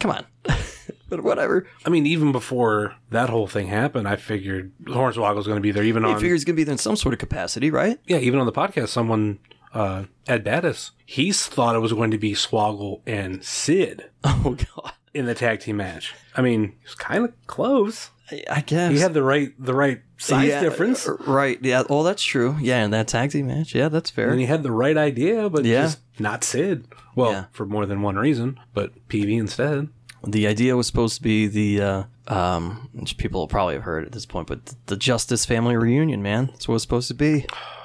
come on, but whatever. I mean, even before that whole thing happened, I figured Hornswoggle's going to be there. Even He on he's gonna be there in some sort of capacity, right? yeah, even on the podcast, someone uh, Ed Battis, he's thought it was going to be Swoggle and Sid Oh god, in the tag team match. I mean, it's kind of close. I, guess He had the right the right size Yeah, difference, uh, right? Yeah. Oh, that's true. Yeah, in that tag team match, yeah, that's fair. and he had the right idea, but Yeah. just not Sid. Well, Yeah. for more than one reason, but PV instead. The idea was supposed to be the, uh, um, which people will probably have heard at this point, but the Justice family reunion, man. That's what it was supposed to be.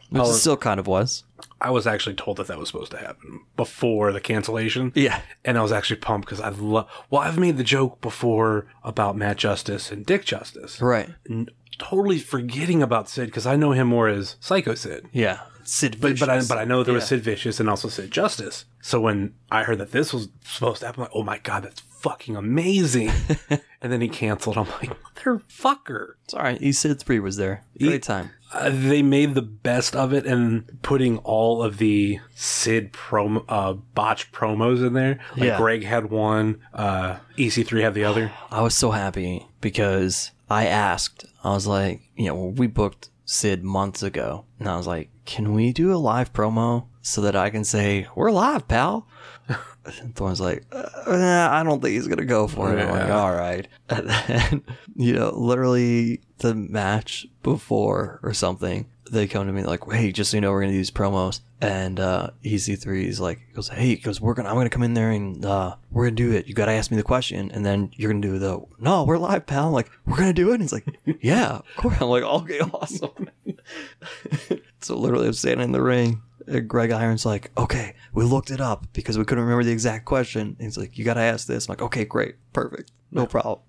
Which Oh, it still kind of was. I was actually told that that was supposed to happen before the cancellation. Yeah. And I was actually pumped because I love. Well, I've made the joke before about Matt Justice and Dick Justice. Right. N- totally forgetting about Sid because I know him more as Psycho Sid. Yeah. Sid But but I but I know there was Sid Vicious and also Sid Justice. So when I heard that this was supposed to happen, I'm like, oh my god, that's fucking amazing. and then he canceled. I'm like, motherfucker. It's all right. E Sid 3 was there. Great time. Uh, they made the best of it and putting all of the Sid prom uh, botch promos in there. Like Yeah. Greg had one, uh, EC3 had the other. I was so happy because I asked, I was like, you know, we booked Sid months ago, and I was like, can we do a live promo so that I can say, we're live, pal? And Thorne's like, uh, I don't think he's going to go for it. I'm like, all right. And then, you know, literally the match before or something, they come to me like, hey, just so you know, we're going to use promos. And uh, EC3 is like, he goes, hey, he goes, we're gonna, I'm gonna come in there and uh, we're gonna do it. You gotta ask me the question, and then you're gonna do the, no, we're live, pal. I'm like, we're gonna do it. And he's like, yeah, of course. I'm like, okay, awesome. so literally, I'm standing in the ring. Greg Iron's like, okay, we looked it up because we couldn't remember the exact question. And he's like, you gotta ask this. I'm like, okay, great, perfect, no problem.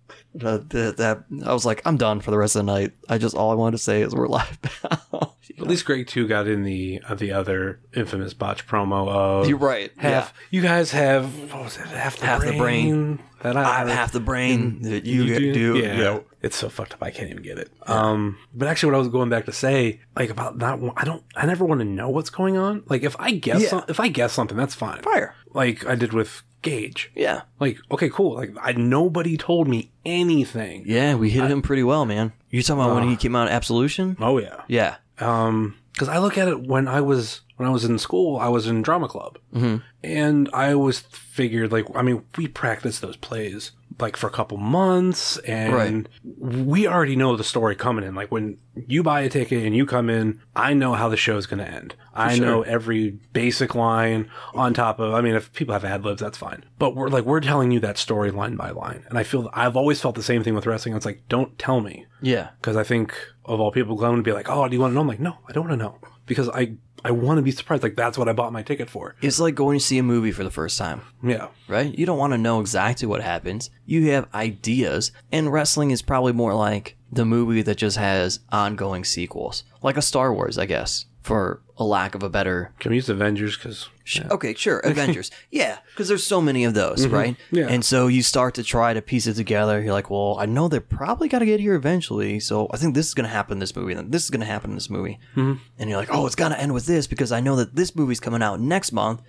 Uh, that, that I was like, I'm done for the rest of the night. I just all I wanted to say is we're live, pal. At least Greg too got in the uh, the other infamous botch promo of You're right. half. You guys have, what was it, half the Half the brain? brain. That I I, have half the brain that you, do. Yeah. It's so fucked up. I can't even get it. Um, but actually, what I was going back to say, like about not, I don't, I never want to know what's going on. Like if I guess, Yeah. some, if I guess something, that's fine. Fire. Like I did with Gage. Yeah. Like, okay, cool. Like, I nobody told me anything. Yeah, we hit him pretty well, man. You talking about when he came out of Absolution? Oh yeah. Yeah. Um, because I look at it when I was when I was in school, I was in drama club, mm-hmm. and I always figured like, I mean, we practiced those plays like for a couple months, and we already know the story coming in. Like when you buy a ticket and you come in, I know how the show is going to end. I know every basic line on top of. I mean, if people have ad libs, that's fine. But we're like we're telling you that story line by line, and I feel I've always felt the same thing with wrestling. It's like don't tell me Yeah. because I think of all people going to be like, "Oh, do you want to know?" I'm like, "No, I don't want to know," because I I want to be surprised. Like that's what I bought my ticket for. It's like going to see a movie for the first time. Yeah, right? You don't want to know exactly what happens. You have ideas, and wrestling is probably more like the movie that just has ongoing sequels, like a Star Wars, I guess, for a lack of a better. can we use Avengers? Because Okay, sure, Avengers. yeah, because there's so many of those, right? Yeah. And so you start to try to piece it together. You're like, well, I know they're probably got to get here eventually, so I think this is going to happen in this movie, and then this is going to happen in this movie. Mm-hmm. And you're like, oh, it's got to end with this because I know that this movie's coming out next month,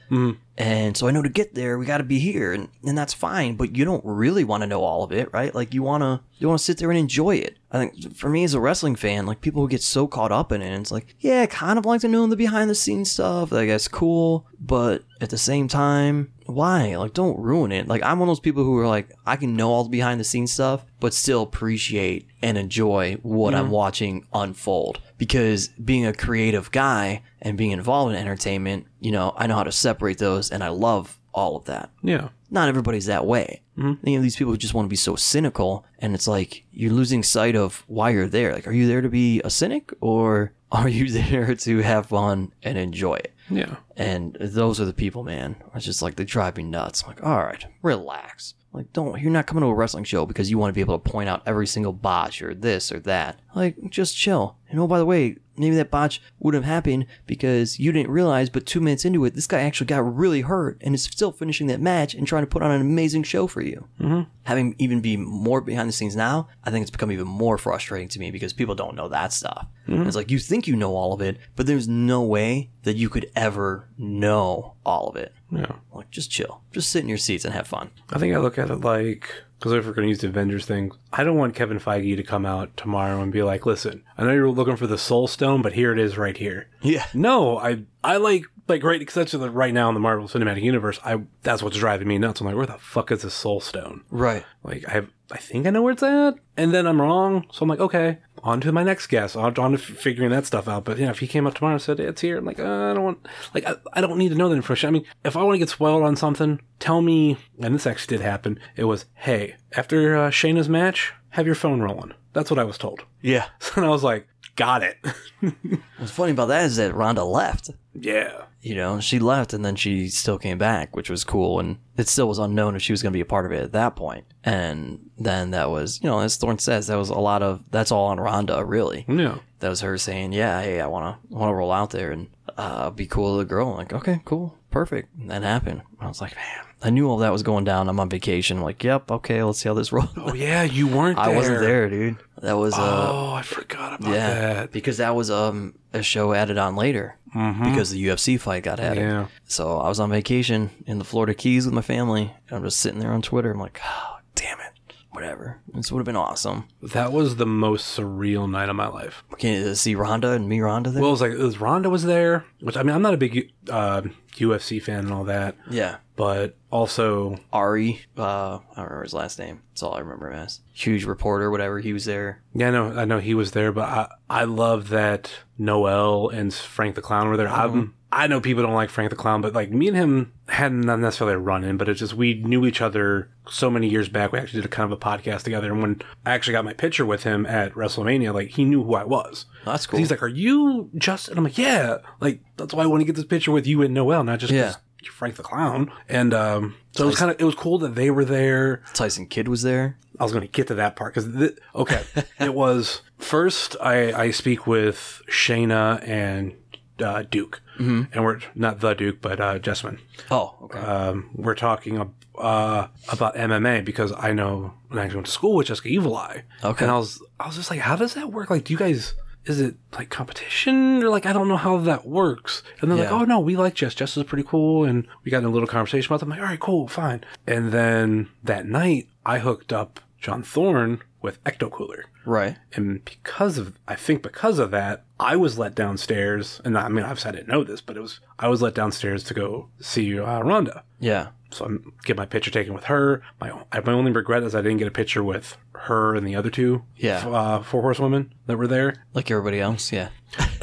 and so I know to get there, we got to be here, and, and that's fine. But you don't really want to know all of it, right? Like you want to you want to sit there and enjoy it. I think for me as a wrestling fan, like people get so caught up in it, and it's like, yeah, I kind of like to know the behind the scenes stuff. Like that's cool, but at the same time, why? Like, don't ruin it. Like I'm one of those people who are like, I can know all the behind the scenes stuff, but still appreciate and enjoy what I'm watching unfold. Because being a creative guy and being involved in entertainment, you know, I know how to separate those, and I love all of that yeah, not everybody's that way. Mm-hmm. You know, these people just want to be so cynical, and it's like you're losing sight of why you're there. Like, are you there to be a cynic, or are you there to have fun and enjoy it? Yeah, And those are the people, man. It's just like they drive me nuts. I'm like, all right, relax. Like, don't. You're not coming to a wrestling show because you want to be able to point out every single botch or this or that. Like, just chill. And oh, by the way, maybe that botch would have happened because you didn't realize, but two minutes into it, this guy actually got really hurt and is still finishing that match and trying to put on an amazing show for you. Mm-hmm. Having even be more behind the scenes now, I think it's become even more frustrating to me because people don't know that stuff. It's like you think you know all of it, but there's no way that you could ever know all of it. yeah. Like, just chill. Just sit in your seats and have fun. I think I look at it like because if we're going to use the Avengers thing, I don't want Kevin Feige to come out tomorrow and be like, "Listen, I know you're looking for the Soul Stone, but here it is, right here." Yeah. No, I I like like right essentially right now in the Marvel Cinematic Universe, I that's what's driving me nuts. I'm like, where the fuck is the Soul Stone? Right. Like I have I think I know where it's at, and then I'm wrong. So I'm like, okay, on to my next guess. On, on to figuring that stuff out. But yeah, if he came up tomorrow and said it's here, I'm like, uh, I don't want like I, I don't need to know that information. I mean, if I want to get spoiled on something, tell me. And this actually did happen. It was, hey, after uh, Shayna's match, have your phone rolling. That's what I was told. Yeah. And I was like, got it. What's funny about that is that Ronda left. yeah. You know, she left and then she still came back, which was cool. And it still was unknown if she was going to be a part of it at that point. And then that was, you know, as Thorne says, that was a lot of, that's all on Ronda, really. Yeah. That was her saying, yeah, hey, I want to want to roll out there and uh, be cool with a girl. I'm like, okay, cool, perfect. And that happened. I was like, man, I knew all that was going down. I'm on vacation. I'm like, yep, okay, let's see how this rolls. Oh yeah, you weren't. I there. wasn't there, dude. That was uh, Oh, I forgot about yeah, that. because that was um a show added on later because the UFC fight got added. Yeah. So I was on vacation in the Florida Keys with my family. And I'm just sitting there on Twitter. I'm like, oh, damn it, whatever. This would have been awesome. That was the most surreal night of my life. Can you see Ronda and me Ronda there? Well, it was like it was Ronda was there, which I mean I'm not a big uh, UFC fan and all that, yeah. but also Ari, uh, I don't remember his last name. That's all I remember him as. Huge reporter, whatever. He was there. yeah, I know I know he was there, but I I love that Noel and Frank the Clown were there. I'm, I know people don't like Frank the Clown, but like me and him hadn't not necessarily a run in, but it's just we knew each other so many years back. We actually did a kind of a podcast together, and when I actually got my picture with him at WrestleMania, like he knew who I was. That's cool. He's like, "Are you Justin?" I'm like, "Yeah." Like that's why I want to get this picture with you and Noel, not just Yeah. Frank the Clown. And um, so it was kind of it was cool that they were there. Tyson Kidd was there. I was going to get to that part because th- okay, it was first I I speak with Shayna and uh, Duke, mm-hmm. and we're not the Duke, but uh, Jessamyn. Oh, okay. Um, we're talking ab- uh, about MMA because I know when I went to school with Jessica Evil Eye. Okay. And I was I was just like, how does that work? Like, do you guys is it like competition or like I don't know how that works. And they're like, oh no, we like Jess. Jess is pretty cool, and we got in a little conversation about them. I'm like, all right, cool, fine. And then that night, I hooked up John Thorne with Ecto Cooler. Right. And because of, I think because of that, I was let downstairs. And I mean, obviously I didn't know this, but it was, I was let downstairs to go see uh, Ronda. Yeah. So I'm get my picture taken with her. My my only regret is I didn't get a picture with her and the other two, Yeah. uh, four horsewomen that were there. Like everybody else. Yeah.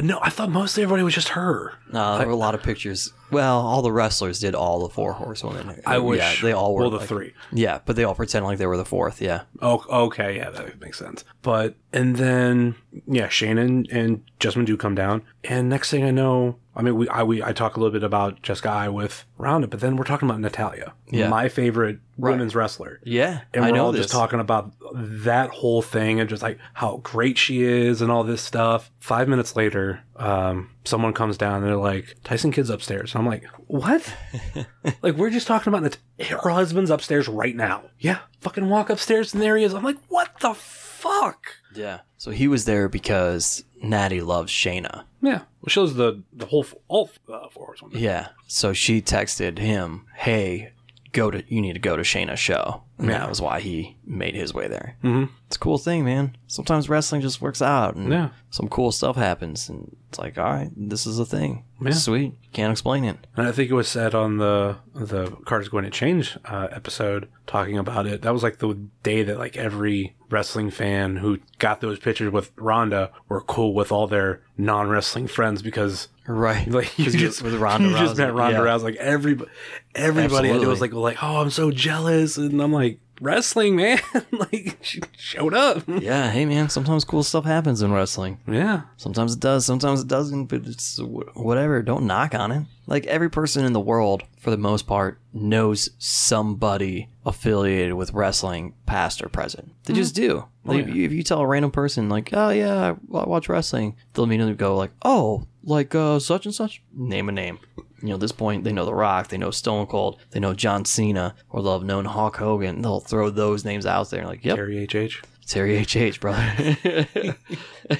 No, I thought mostly everybody was just her. No, there were a lot of pictures. Well, all the wrestlers did all the four horsewomen. I wish. Yeah, they all were. well the like- three. Yeah, but they all pretend like they were the fourth. Yeah. Oh, okay, yeah, that makes sense. But and then yeah, Shane and, Jasmine do come down, and next thing I know, I mean, we I we I talk a little bit about Jessica Eye with Roundup, but then we're talking about Natalya, Yeah. my favorite women's wrestler. Yeah. And I we're know all this. just talking about that whole thing and just like how great she is and all this stuff. Five minutes later, um, someone comes down and they're like, Tyson Kidd's upstairs. I'm like, what? like, we're just talking about Nat- her husband's upstairs right now. Yeah. Fucking walk upstairs and there he is. I'm like, what the fuck? Yeah. So he was there because Natty loves Shayna. Yeah. Well, shows the, the whole, all uh, four. Yeah. So she texted him, "Hey, go to you need to go to Shayna's show." And Yeah. that was why he made his way there. Mm-hmm. It's a cool thing, man. Sometimes wrestling just works out, and Yeah. some cool stuff happens, and it's like, all right, this is a thing. Yeah. Sweet. Can't explain it. And I think it was said on the the Carter's Going to Change uh, episode talking about it. That was like the day that like every wrestling fan who got those pictures with Ronda were cool with all their non wrestling friends because Right. like you just with Ronda you just met Ronda yeah. Rousey. Like every everybody it was like like oh I'm so jealous and I'm like wrestling man like she showed up Yeah. Hey, man. Sometimes cool stuff happens in wrestling. yeah Sometimes it does, sometimes it doesn't, but it's whatever. Don't knock on it. Like every person in the world, for the most part, knows somebody affiliated with wrestling, past or present. They just do. Like, if, you, if you tell a random person, like, oh yeah, I watch wrestling, they'll immediately go like, oh, like uh, such and such. Name a name. You know, at this point, they know The Rock, they know Stone Cold, they know John Cena, or they'll have known Hulk Hogan. They'll throw those names out there, like, yep, Terry HH Terry HH, brother. I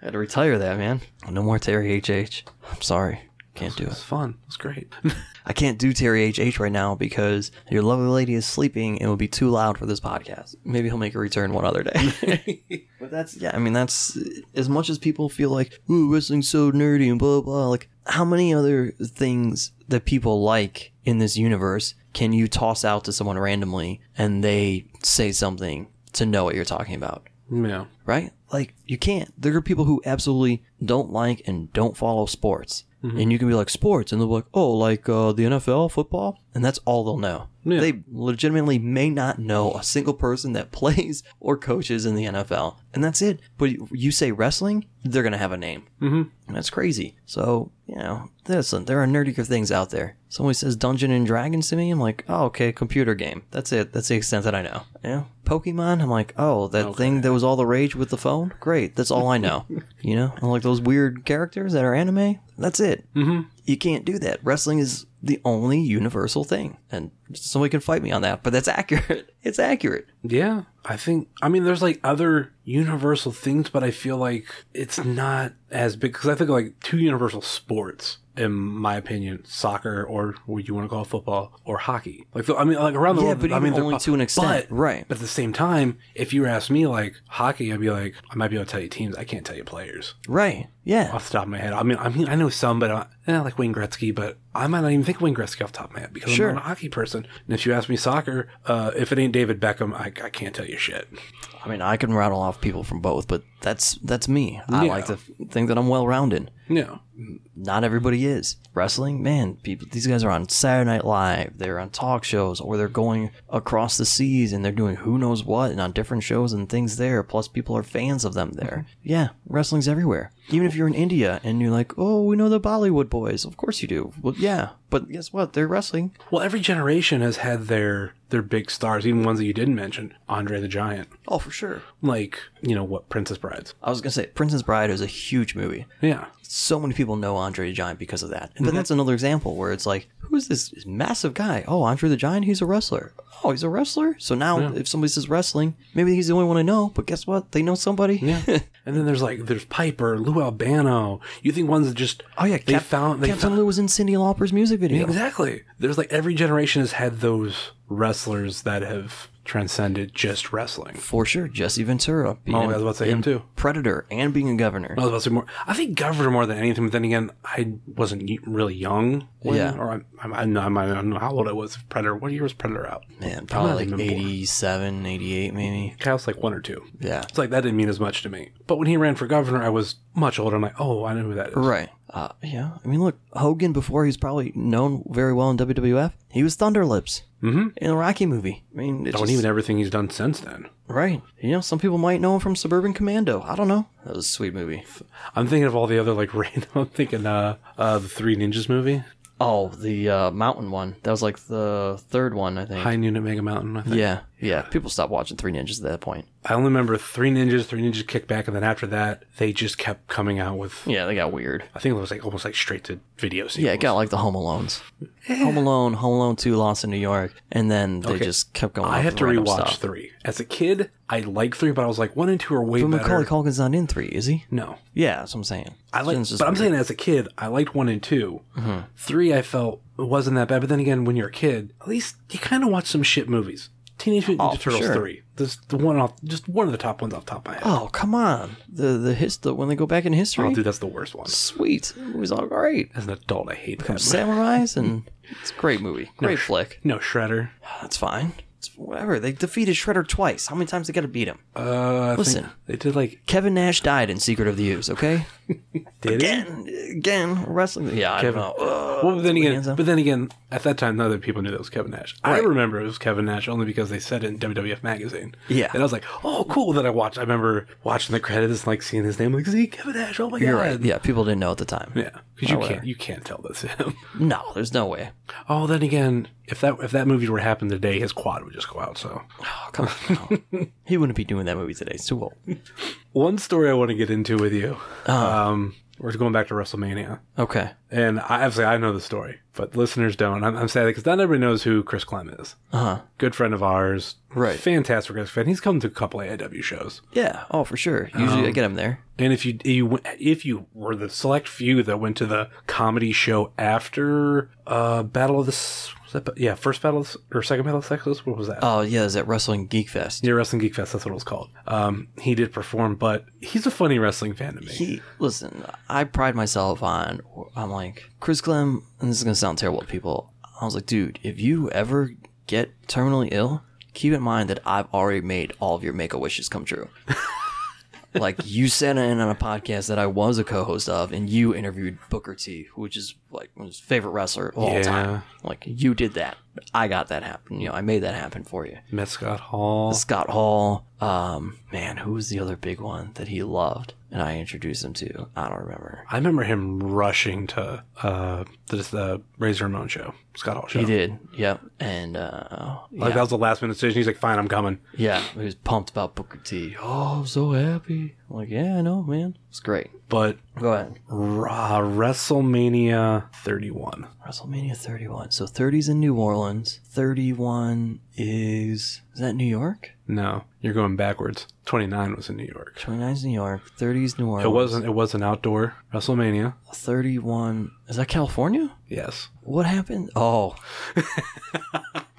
had to retire that, man. No more Terry HH. I'm sorry. Can't do it's it. fun it's great I can't do Terry HH right now because your lovely lady is sleeping and it would be too loud for this podcast. Maybe he'll make a return one other day. but that's, yeah, I mean, that's as much as people feel like, ooh, wrestling's so nerdy and blah, blah, like, how many other things that people like in this universe can you toss out to someone randomly and they say something to know what you're talking about? yeah right? Like you can't. There are people who absolutely don't like and don't follow sports, and you can be like sports, and they'll be like, oh, like uh, the NFL, football, and that's all they'll know. Yeah. They legitimately may not know a single person that plays or coaches in the NFL, and that's it. But you say wrestling, they're gonna have a name. Mm-hmm. And that's crazy. So you know, listen, there are nerdier things out there. Somebody says Dungeon and Dragons to me, I'm like, oh, okay, computer game. That's it. That's the extent that I know. Yeah. Pokemon, I'm like, oh, that thing that was all the rage with the phone? Great. That's all I know. you know? And like those weird characters that are anime? That's it. Mm-hmm. You can't do that. Wrestling is the only universal thing. And somebody can fight me on that, but that's accurate. It's accurate. Yeah, I think. I mean, there's like other universal things, but I feel like it's not as big because I think like two universal sports, in my opinion, soccer or what you want to call football or hockey. Like, I mean, like around the Yeah, world. but I mean, only to an extent, but, right. But at the same time, if you were ask me like hockey, I'd be like, I might be able to tell you teams. I can't tell you players Right. Yeah. off the top of my head. I mean, I mean, I know some, but I, eh, like Wayne Gretzky, but I might not even think Wayne Gretzky off the top of my head because Sure. I'm not a hockey person. And if you ask me soccer, uh, if it ain't David Beckham, I, I can't tell you shit. I mean, I can rattle off people from both, but that's that's me. I Yeah. like to f- think that I'm well rounded. Yeah. Not everybody is. Wrestling, man, people these guys are on Saturday Night Live, they're on talk shows, or they're going across the seas and they're doing who knows what and on different shows and things there. Plus people are fans of them there. Mm-hmm. Yeah, wrestling's everywhere. Even if you're in India and you're like, Oh, we know the Bollywood boys. Of course you do. Well yeah. But guess what? They're wrestling. Well, every generation has had their they're big stars, even ones that you didn't mention. Andre the Giant, Oh, for sure. like you know what, Princess Brides. I was gonna say Princess Bride is a huge movie. Yeah, So many people know Andre the Giant because of that. And Mm-hmm. then that's another example where it's like, who is this massive guy? Oh, Andre the Giant, he's a wrestler. Oh, he's a wrestler. So now, if somebody says wrestling, maybe he's the only one I know. But guess what? They know somebody. yeah. and then there's like there's Piper, Lou Albano. You think ones that just Oh yeah, they Cap- found they Captain found, Lou was in Cyndi Lauper's music video. Exactly. There's like every generation has had those wrestlers that have transcended just wrestling. For sure, Jesse Ventura. Being Oh, I was about to say him too. Predator and being a governor. I was about to say more. I think Governor more than anything, but then again, I wasn't really young. When, Yeah. Or I'm, I'm, I, know, I'm, I don't know how old I was. Predator. What year was Predator out? Man, probably like even 87, 88 maybe. I was like one or two. Yeah. It's like that didn't mean as much to me. But when he ran for governor, I was much older. I'm like, oh, I know who that is. Right. Uh, yeah. I mean, look, Hogan before he was probably known very well in WWF. He was Thunderlips mm-hmm. in the Rocky movie. I mean, it's Don't just, even everything he's done since then. right. You know, some people might know him from Suburban Commando. I don't know. That was a sweet movie. I'm thinking of all the other like random. I'm thinking uh, uh the Three Ninjas movie, Oh, the uh, mountain one. That was like the third one, I think. High Noon at Mega Mountain. I think. yeah, yeah. People stopped watching Three Ninjas at that point. I only remember Three Ninjas, Three Ninjas Kickback, and then after that, they just kept coming out with. Yeah, they got weird. I think it was like almost like straight to video. Sequels. Yeah, it got like the Home Alones. Home Alone, Home Alone 2, Lost in New York. And then they Okay. just kept going I have to rewatch stuff. three. As a kid, I liked three, but I was like one and two are way But better. Macaulay Culkin's not in 3, is he? no, Yeah, that's what I'm saying. I like. But I'm weird. Mm-hmm. saying as a kid, I liked one and 2 Three, I felt wasn't that bad. But then again, when you're a kid, at least you kind of watch some shit movies. Teenage Mutant Oh, Ninja Turtles sure. three. This the one off, just one of the top ones off top of my head. Oh, come on. The the his the, when they go back in history. Oh, dude, that's the worst one. Sweet. It was all great. As an adult, I hate that. movie. Samurais and it's a great movie. Great flick. No Shredder. That's fine. Whatever. They defeated Shredder twice. How many times they got to beat him? Uh, I Listen. think they did like Kevin Nash died in Secret of the Ooze, okay? did it? Again, again, wrestling. Yeah, I Kevin. don't know. Uh, Well, but then again, but then again, at that time, other people knew that was Kevin Nash. I remember it was Kevin Nash only because they said it in WWF magazine. Yeah. and I was like, "Oh, cool!" That I watched. I remember watching the credits and like seeing his name, like, "See, Kevin Nash!" Oh my You're god! right. Yeah, people didn't know at the time. yeah, because you whatever. can't you can't tell this him. No, there's no way. oh, then again, if that if that movie were to happen today, his quad would just go out. So Oh, come on. he wouldn't be doing that movie today. It's too old. one story I want to get into with you. Uh-huh. Um, we're going back to WrestleMania. Okay. And I, obviously, I know the story, but listeners don't. I'm, I'm sad because not everybody knows who Chris Clem is. Uh huh. Good friend of ours. Right. Fantastic wrestling fan. He's come to a couple AW shows. Yeah. Oh, for sure. Usually I Um, get him there. And if you, you went- if you were the select few that went to the comedy show after uh, Battle of the S- that, yeah first Battle or second Battle of Sexes, what was that? Oh, yeah. Is that Wrestling Geek Fest? yeah, Wrestling Geek Fest. That's what it was called. Um, he did perform, but he's a funny wrestling fan to me. He listen. I pride myself on. I'm like Chris Clem, and this is gonna sound terrible to people. I was like, dude, if you ever get terminally ill, keep in mind that I've already made all of your make a wishes come true. like you said in on a podcast that I was a co-host of, and you interviewed Booker T, which is like his favorite wrestler of all Yeah. time. Like you did that. I got that happen. You know, I made that happen for you. Met Scott Hall. Scott Hall. Um, man, who was the other big one that he loved and I introduced him to? I don't remember. I remember him rushing to uh, the, the Razor Ramon show, Scott Hall show. He did. Yep. And uh, Like yeah, that was the last minute decision. He's like, "Fine, I'm coming." yeah, he was pumped about Booker T. Oh, I'm so happy. I'm like, yeah, I know, man. It's great. But Go ahead. uh, WrestleMania 31. WrestleMania 31. So 30's in New Orleans. 31 is is that New York? No, you're going backwards. 29 was in New York. 29's New York. 30's New Orleans. It wasn't. It was an outdoor WrestleMania. 31 is that California? Yes. What happened? Oh,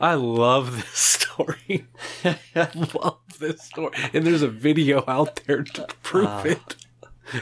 I love this story. I love this story, and there's a video out there to prove Ah. it.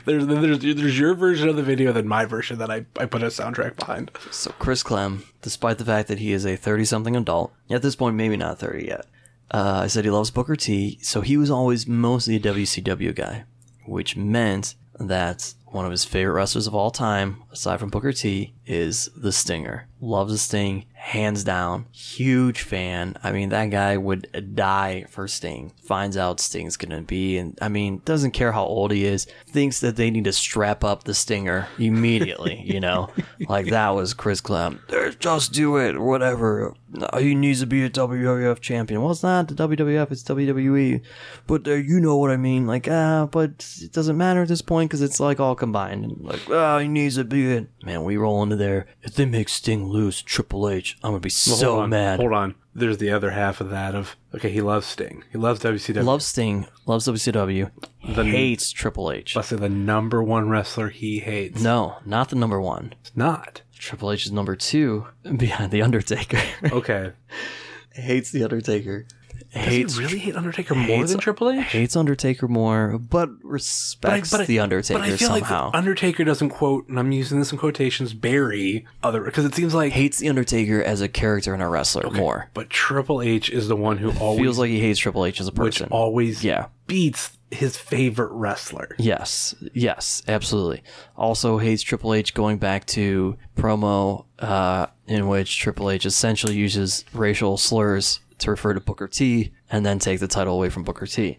There's, there's there's your version of the video, then my version that I, I put a soundtrack behind. So Chris Clem, despite the fact that he is a 30-something adult, at this point maybe not 30 yet, uh, I said he loves Booker T, so he was always mostly a WCW guy, which meant that one of his favorite wrestlers of all time, aside from Booker T, is the Stinger. Loves the Sting, hands down. Huge fan. I mean, that guy would die for Sting. Finds out Sting's gonna be, and I mean, doesn't care how old he is. Thinks that they need to strap up the Stinger immediately. you know, like that was Chris Clem. Just do it, or whatever. He needs to be a WWF champion. Well, it's not the WWF, it's WWE. But uh, you know what I mean. Like, ah, but it doesn't matter at this point because it's like all combined. And like, ah, he needs to be it. Man, we roll into there. If they make Sting lose Triple H, I'm gonna be Well, so hold on, mad. Hold on. There's the other half of that of okay, he loves Sting. He loves WCW. Loves Sting, loves WCW, The- hates Triple H. Let's say the number one wrestler he hates. No, not the number one. It's not. Triple H is number two behind The Undertaker. Okay. hates The Undertaker. Does Hates he really hate Undertaker more than Triple H? hates Undertaker more, but respects the Undertaker but I feel somehow. like Undertaker doesn't quote, and I'm using this in quotations, bury other because it seems like hates the Undertaker as a character and a wrestler more. But Triple H is the one who always Feels like he hates Triple H as a person. which always Yeah. beats his favorite wrestler. Yes, yes, absolutely. Also hates Triple H going back to promo uh, in which Triple H essentially uses racial slurs to refer to Booker T and then take the title away from Booker T.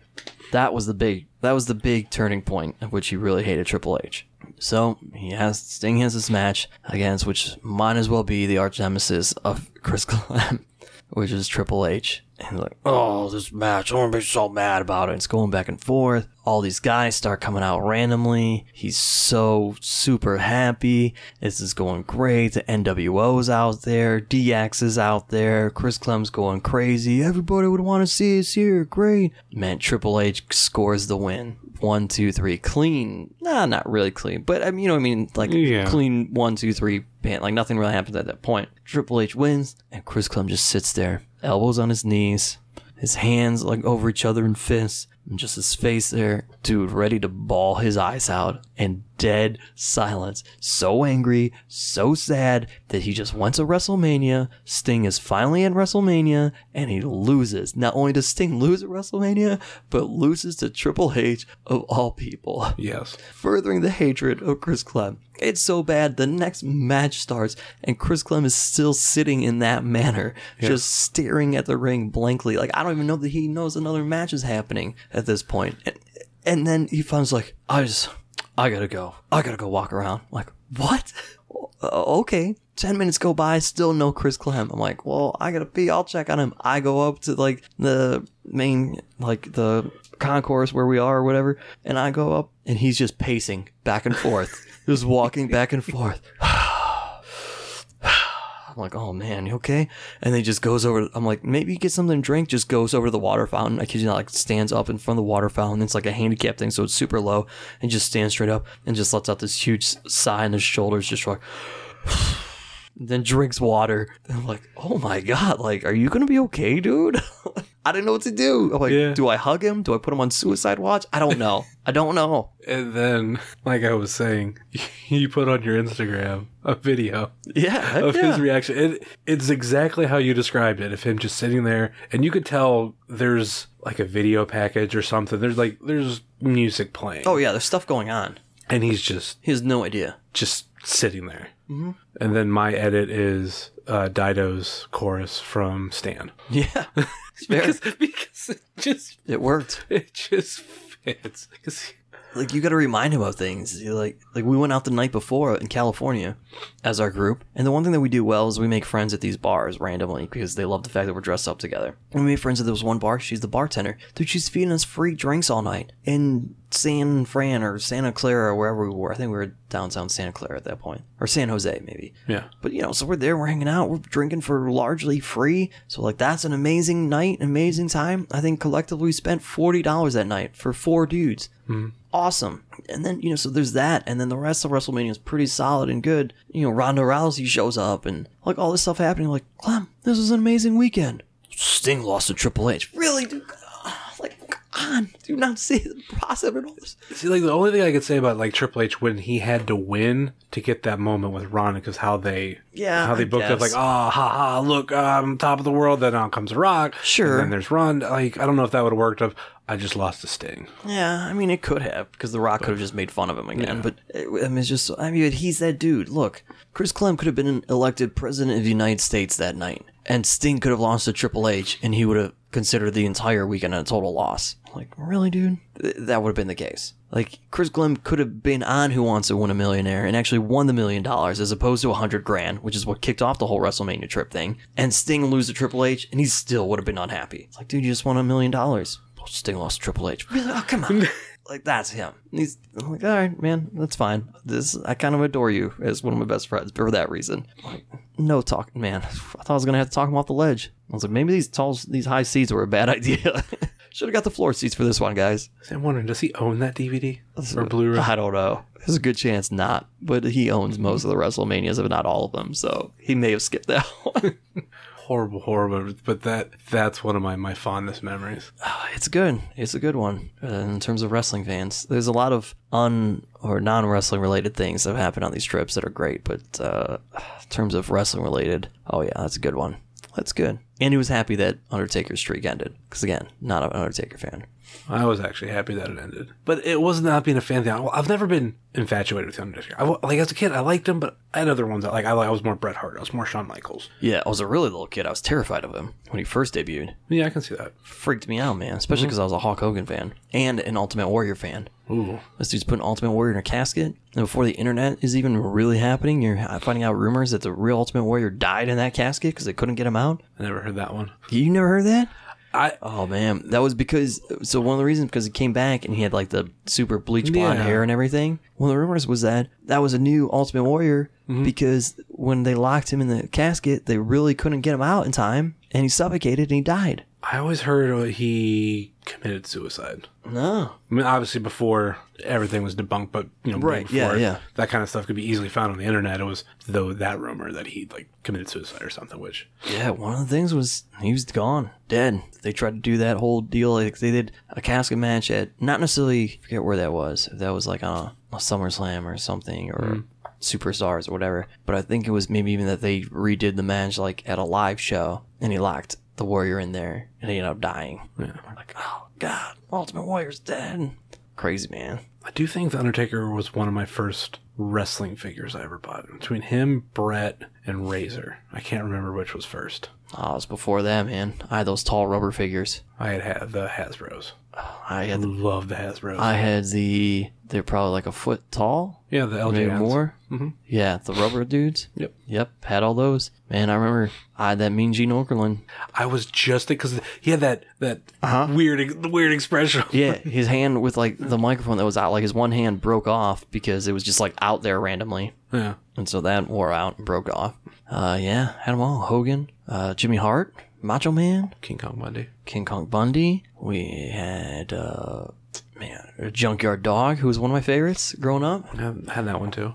That was the big that was the big turning point at which he really hated Triple H. So he has Sting has this match against which might as well be the arch nemesis of Chris Clem, which is Triple H. And like, oh, this match, I'm gonna be so mad about it. It's going back and forth. All these guys start coming out randomly. He's so super happy. This is going great. The NWO's out there. DX is out there. Chris Clem's going crazy. Everybody would want to see us here. Great. Man, Triple H scores the win. One, two, three. Clean. Nah, not really clean. But I mean, you know what I mean? Like Yeah. clean one, two, three pan. Like nothing really happens at that point. Triple H wins, and Chris Clem just sits there, elbows on his knees, his hands like over each other in fists, and just his face there, dude, ready to bawl his eyes out, and dead silence. So angry, so sad that he just went to WrestleMania. Sting is finally at WrestleMania, and he loses. Not only does Sting lose at WrestleMania, but loses to Triple H of all people Yes. furthering the hatred of Chris Clem. It's so bad. The next match starts, and Chris Clem is still sitting in that manner, just staring at the ring blankly. Like I don't even know that he knows another match is happening at this point. And, and then he finds like, I just, I gotta go. I gotta go walk around. like what? Uh, okay. Ten minutes go by, still no Chris Clem. I'm like, well, I gotta pee. I'll check on him. I go up to like the main, like the concourse where we are or whatever, and I go up, and he's just pacing back and forth, just walking back and forth. I'm like, oh man, you okay? And then he just goes over. I'm like, maybe get something to drink. Just goes over to the water fountain. I kid you not, like stands up in front of the water fountain. It's like a handicap thing, so it's super low, and just stands straight up and just lets out this huge sigh in his shoulders, just like. Then drinks water. And I'm like, oh my god, like, are you gonna be okay, dude? I didn't know what to do. I'm like, Yeah. do I hug him? Do I put him on suicide watch? I don't know. I don't know. And then, like I was saying, you put on your Instagram a video Yeah, of yeah. his reaction. It, it's exactly how you described it, of him just sitting there, and you could tell there's like a video package or something. There's like there's music playing. Oh yeah, there's stuff going on. and he's just He has no idea. just sitting there. Mm-hmm. And then my edit is uh, Dido's chorus from Stan. Yeah. Because, because it just it worked. it just fits. 'Cause- like you got to remind him of things. Like like we went out the night before in California as our group, and the one thing that we do well is we make friends at these bars randomly because they love the fact that we're dressed up together. And we made friends at this one bar. She's the bartender. Dude, she's feeding us free drinks all night in San Fran or Santa Clara or wherever we were. I think we were downtown Santa Clara at that point, or San Jose maybe. yeah. But you know, so we're there, we're hanging out, we're drinking for largely free. So like that's an amazing night, amazing time. I think collectively we spent forty dollars that night for four dudes. Mm-hmm. Awesome. And then you know, so there's that, and then the rest of WrestleMania is pretty solid and good. You know, Ronda Rousey shows up, and like all this stuff happening. Like, Clem, this was an amazing weekend. Sting lost to Triple H. Really, dude? Like, come on, do not see the process of all? See, like the only thing I could say about like Triple H when he had to win to get that moment with Ron because how they Yeah, how they booked it like ah ha ha look I'm top of the world then out comes Rock Sure. and then there's Ron like I don't know if that would have worked of I just lost to Sting. Yeah, I mean, it could have because The Rock could have just made fun of him again. But uh, I mean, it's just, I mean, he's that dude. Look, Chris Clem could have been elected president of the United States that night, and Sting could have lost to Triple H, and he would have considered the entire weekend a total loss. Like, really, dude? Th- That would have been the case. Like, Chris Clem could have been on Who Wants to Win a Millionaire and actually won the million dollars as opposed to a hundred grand, which is what kicked off the whole WrestleMania trip thing. And Sting lose to Triple H, and he still would have been unhappy. It's like, dude, you just won a million dollars. Well, Sting lost Triple H. Really? Oh, come on. like that's him. And He's I'm like, all right, man, that's fine. This I kind of adore you as one of my best friends for that reason. Like, no talk, man. I thought I was gonna have to talk him off the ledge. I was like, maybe these tall, these high seats were a bad idea. Should have got the floor seats for this one, guys. I'm wondering, does he own that DVD or Blu-ray? I don't know. There's a good chance not, but he owns most of the WrestleManias, if not all of them. So he may have skipped that one. Horrible, horrible. But that that's one of my my fondest memories. it's good. It's a good one uh, in terms of wrestling fans. There's a lot of un or non wrestling related things that have happened on these trips that are great, but uh, in terms of wrestling related, oh yeah, that's a good one. That's good. And he was happy that Undertaker's streak ended because again, not an Undertaker fan. I was actually happy that it ended, but it was not being a fan thing. I've never been infatuated with the Undertaker. I, like as a kid, I liked him, but I had other ones. That, like I, I was more Bret Hart. I was more Shawn Michaels. Yeah, I was a really little kid. I was terrified of him when he first debuted. Yeah, I can see that. Freaked me out, man. Especially mm-hmm. because I was a Hulk Hogan fan and an Ultimate Warrior fan. Ooh, This dude's putting Ultimate Warrior in a casket. And before the internet is even really happening, you're finding out rumors that the real Ultimate Warrior died in that casket because they couldn't get him out. I never heard that one. You never heard that? I Oh man, that was because so one of the reasons because he came back and he had like the super bleach blonde Yeah. hair and everything. One of the rumors was that that was a new Ultimate Warrior Mm-hmm. because when they locked him in the casket, they really couldn't get him out in time, and he suffocated and he died. I always heard he committed suicide. No, I mean, obviously before everything was debunked, but you know, Right, before, yeah. that kind of stuff could be easily found on the internet. It was though that rumor that he like committed suicide or something, which Yeah, one of the things was he was gone, dead. They tried to do that whole deal. Like they did a casket match at not necessarily I forget where that was. If that was like on a, a SummerSlam or something or hmm. Superstars or whatever. But I think it was maybe even that they redid the match like at a live show and he locked the Warrior in there and he ended up dying. Yeah. We're like, oh god, Ultimate Warrior's dead. Crazy man. I do think the Undertaker was one of my first wrestling figures I ever bought. Between him, Bret, and Razor, I can't remember which was first. Oh, it was before that, man. I had those tall rubber figures. I had, had the Hasbro's. I had the, Love the Hasbro's. I had the they're probably like a foot tall. yeah, the LJ Maybe ones. more. Mm-hmm. Yeah, the rubber dudes. Yep. Yep, had all those. Man, I remember I had that Mean Gene Okerlund. I was just it because he had that that weird weird expression. Uh-huh. Yeah, his hand with like the microphone that was out, like his one hand broke off because it was just like out there randomly, yeah. and so that wore out and broke off. Uh, yeah, had them all. Hogan, uh, Jimmy Hart, Macho Man, King Kong Bundy. King Kong Bundy. We had uh, man, a Junkyard Dog, who was one of my favorites growing up. I had that one too.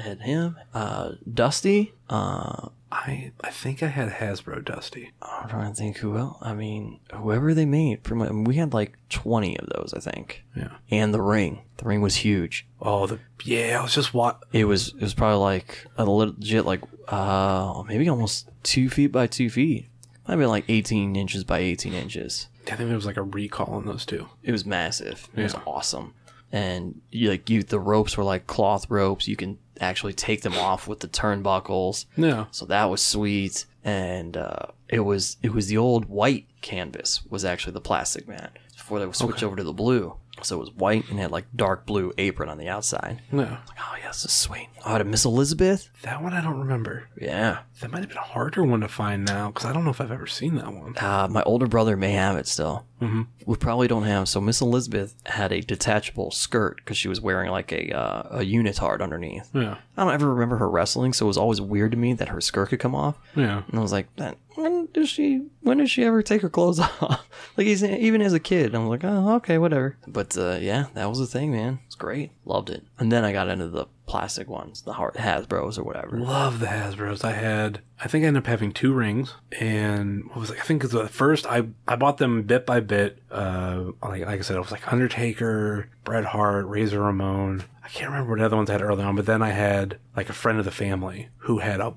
Had him. Uh, Dusty. Uh, I I think I had Hasbro Dusty. I'm trying to think who else. I mean, whoever they made. Pretty much, we had like 20 of those, I think. Yeah. And the ring. The ring was huge. Oh, the yeah. I was just wa It was it was probably like a legit like uh maybe almost two feet by two feet. Might be like 18 inches by 18 inches. I think there was like a recall on those two. It was massive. It was Yeah. awesome. And you like you the ropes were like cloth ropes. You can actually take them off with the turnbuckles. Yeah. So that was sweet. And uh, it was it was the old white canvas was actually the plastic mat before they would switch over to the blue. So it was white and had like dark blue apron on the outside. No. Oh yeah, this is sweet. Oh, to Miss Elizabeth. That one I don't remember. Yeah. That might have been a harder one to find now because I don't know if I've ever seen that one. Uh, my older brother may have it still. Mm-hmm. We probably don't have. So Miss Elizabeth had a detachable skirt because she was wearing like a uh, a unitard underneath. Yeah. I don't ever remember her wrestling, so it was always weird to me that her skirt could come off. Yeah. And I was like, "That- when does she? When does she ever take her clothes off? like he's, even as a kid, I'm like, oh, okay, whatever. But uh, yeah, that was the thing, man. It's great, loved it. And then I got into the plastic ones, the Har- Hasbro's or whatever. Love the Hasbro's. I had, I think I ended up having two rings, and what was it? I think 'cause the first I I bought them bit by bit. Uh, like like I said, it was like Undertaker, Bret Hart, Razor Ramon. I can't remember what other ones I had early on, but then I had like a friend of the family who had a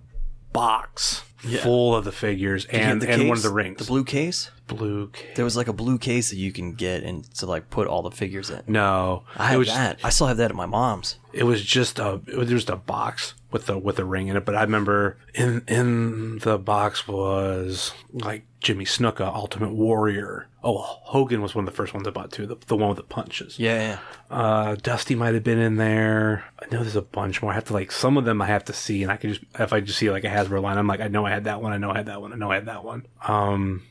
box full of the figures and, The and one of the rings. The blue case? blue. ca- There was like a blue case that you can get and to like put all the figures in. No, I it have was that. I still have that at my mom's. it was just a it was just a box with the with a ring in it. But I remember in in the box was like Jimmy Snuka, Ultimate Warrior. Oh, Hogan was one of the first ones I bought too. The, the one with the punches. Yeah, yeah. Uh, Dusty might have been in there. I know there's a bunch more. I have to like some of them I have to see, and I can just if I just see like a Hasbro line, I'm like I know I had that one. I know I had that one. I know I had that one. Um,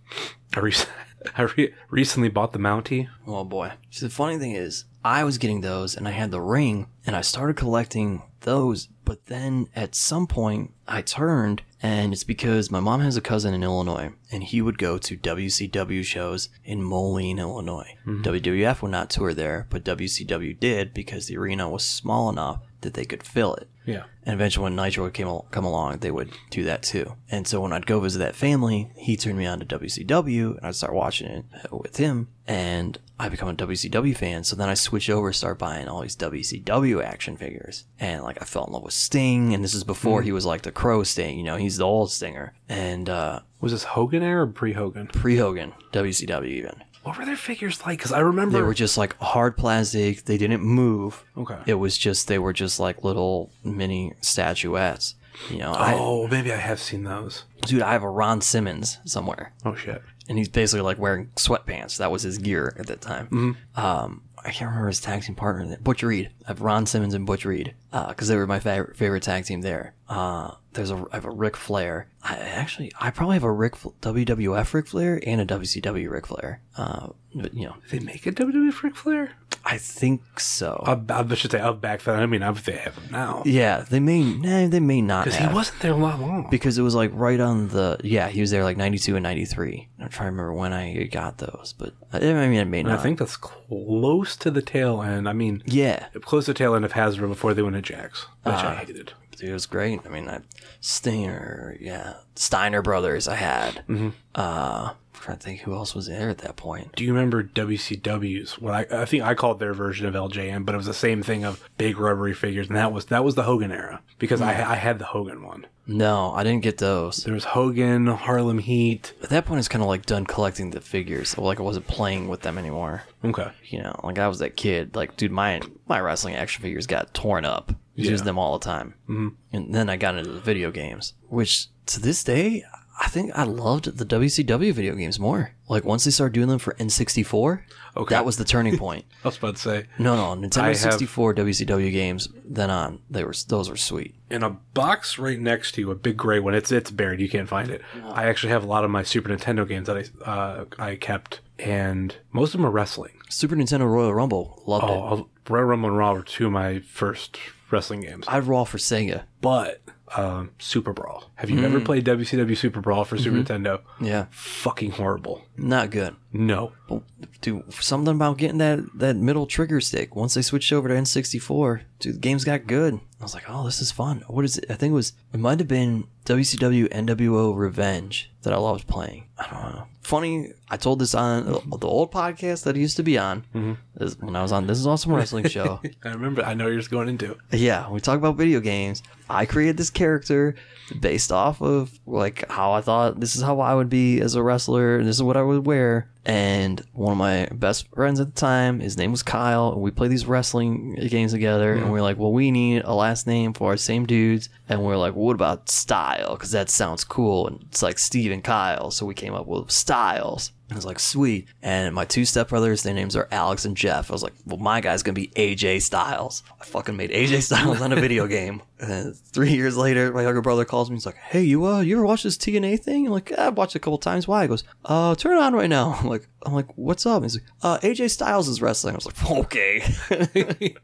I, re- I re- recently bought the Mountie. Oh boy. See, the funny thing is, I was getting those and I had the ring and I started collecting those, but then at some point I turned and it's because my mom has a cousin in Illinois and he would go to WCW shows in Moline, Illinois. WWF would not tour there, but WCW did because the arena was small enough that they could fill it. Yeah. And eventually, when Nitro would came al- come along, they would do that too. And so when I'd go visit that family, he turned me on to WCW, and I'd start watching it uh, with him, and I become a WCW fan. So then I switch over, start buying all these WCW action figures, and like I fell in love with Sting. And this is before he was like the Crow Sting, you know, he's the old Stinger, and uh, Was this Hogan era or pre Hogan? pre Hogan WCW even. What were their figures like? Because I remember They were just like hard plastic. They didn't move. Okay. It was just they were just like little mini statuettes. You know, I, Oh, maybe I have seen those. dude, I have a Ron Simmons somewhere, Oh shit. And he's basically like wearing sweatpants. That was his gear at that time. Mm-hmm. Um, I can't remember his tag team partner. Butch Reed. I have Ron Simmons and Butch Reed because they were my favorite favorite tag team there. Uh, there's a I have a Ric Flair. I actually I probably have a Ric WWF Ric Flair and a WCW Ric Flair. Uh, but you know, they make a WWF Ric Flair? I think so. I, I should say of back then. I mean, I they have them now. yeah, they may nah, they may not Because he wasn't there long. long. because it was like right on the yeah he was there like 92 and 93 i'm trying to remember when i got those but i mean it may And not I think that's close to the tail end. I mean, yeah close to the tail end of Hasbro before they went to Jakks, which I hated. dude, it was great i mean I, stinger yeah steiner brothers i had mm-hmm. uh trying to think who else was there at that point Do you remember WCW's? Well, I, I think I called their version of LJN, but it was the same thing of big rubbery figures, and that was that was the Hogan era because I I had the Hogan one. no i didn't get those There was Hogan, Harlem Heat. at that point it's kind of like done collecting the figures so like i wasn't playing with them anymore Okay. you know like i was that kid like dude my my wrestling action figures got torn up Yeah. use them all the time mm-hmm. and then i got into the video games which to this day i think i loved the wcw video games more like once they started doing them for n64 Okay. that was the turning point I was about to say, no no nintendo I have- 64 wcw games then on they were those were sweet in a box right next to you, a big gray one. It's it's buried. You can't find it. I actually have a lot of my Super Nintendo games that I uh, I kept, and most of them are wrestling. super nintendo royal rumble loved it Oh, Royal Rumble and Raw were two of my first wrestling games. i'd raw for sega But um, Super Brawl. Have you ever played WCW Super Brawl for Super Nintendo? yeah Fucking horrible. not good No. But dude, something about getting that that middle trigger stick. Once they switched over to N64, dude, the games got good. I was like, oh, this is fun. What is it? I think it was. It might have been WCW NWO Revenge that I loved playing. I don't know. Funny, I told this on the old podcast that I used to be on. Mm-hmm. This- When I was on This Is Awesome Wrestling Show. I remember. I know you're just going into. It. Yeah, we talk about video games. I created this character based off of like how I thought this is how I would be as a wrestler, and this is what I would wear. And one of my best friends at the time, his name was Kyle, and we played these wrestling games together. And mm-hmm. we are like, well, we need a last name for our same dudes. And we are like, well, what about Style? Because that sounds cool, and it's like Steve and Kyle. So we came up with Styles. I was like, sweet. And my two stepbrothers, their names are Alex and Jeff. I was like, well, my guy's gonna be AJ Styles. I fucking made AJ Styles on a video game. And three years later, my younger brother calls me. He's like, hey, you uh, you ever watch this TNA thing? I'm like, I've watched it a couple times. Why? He goes, uh, turn it on right now. I'm like, I'm like, what's up? He's like, uh, AJ Styles is wrestling. I was like, okay.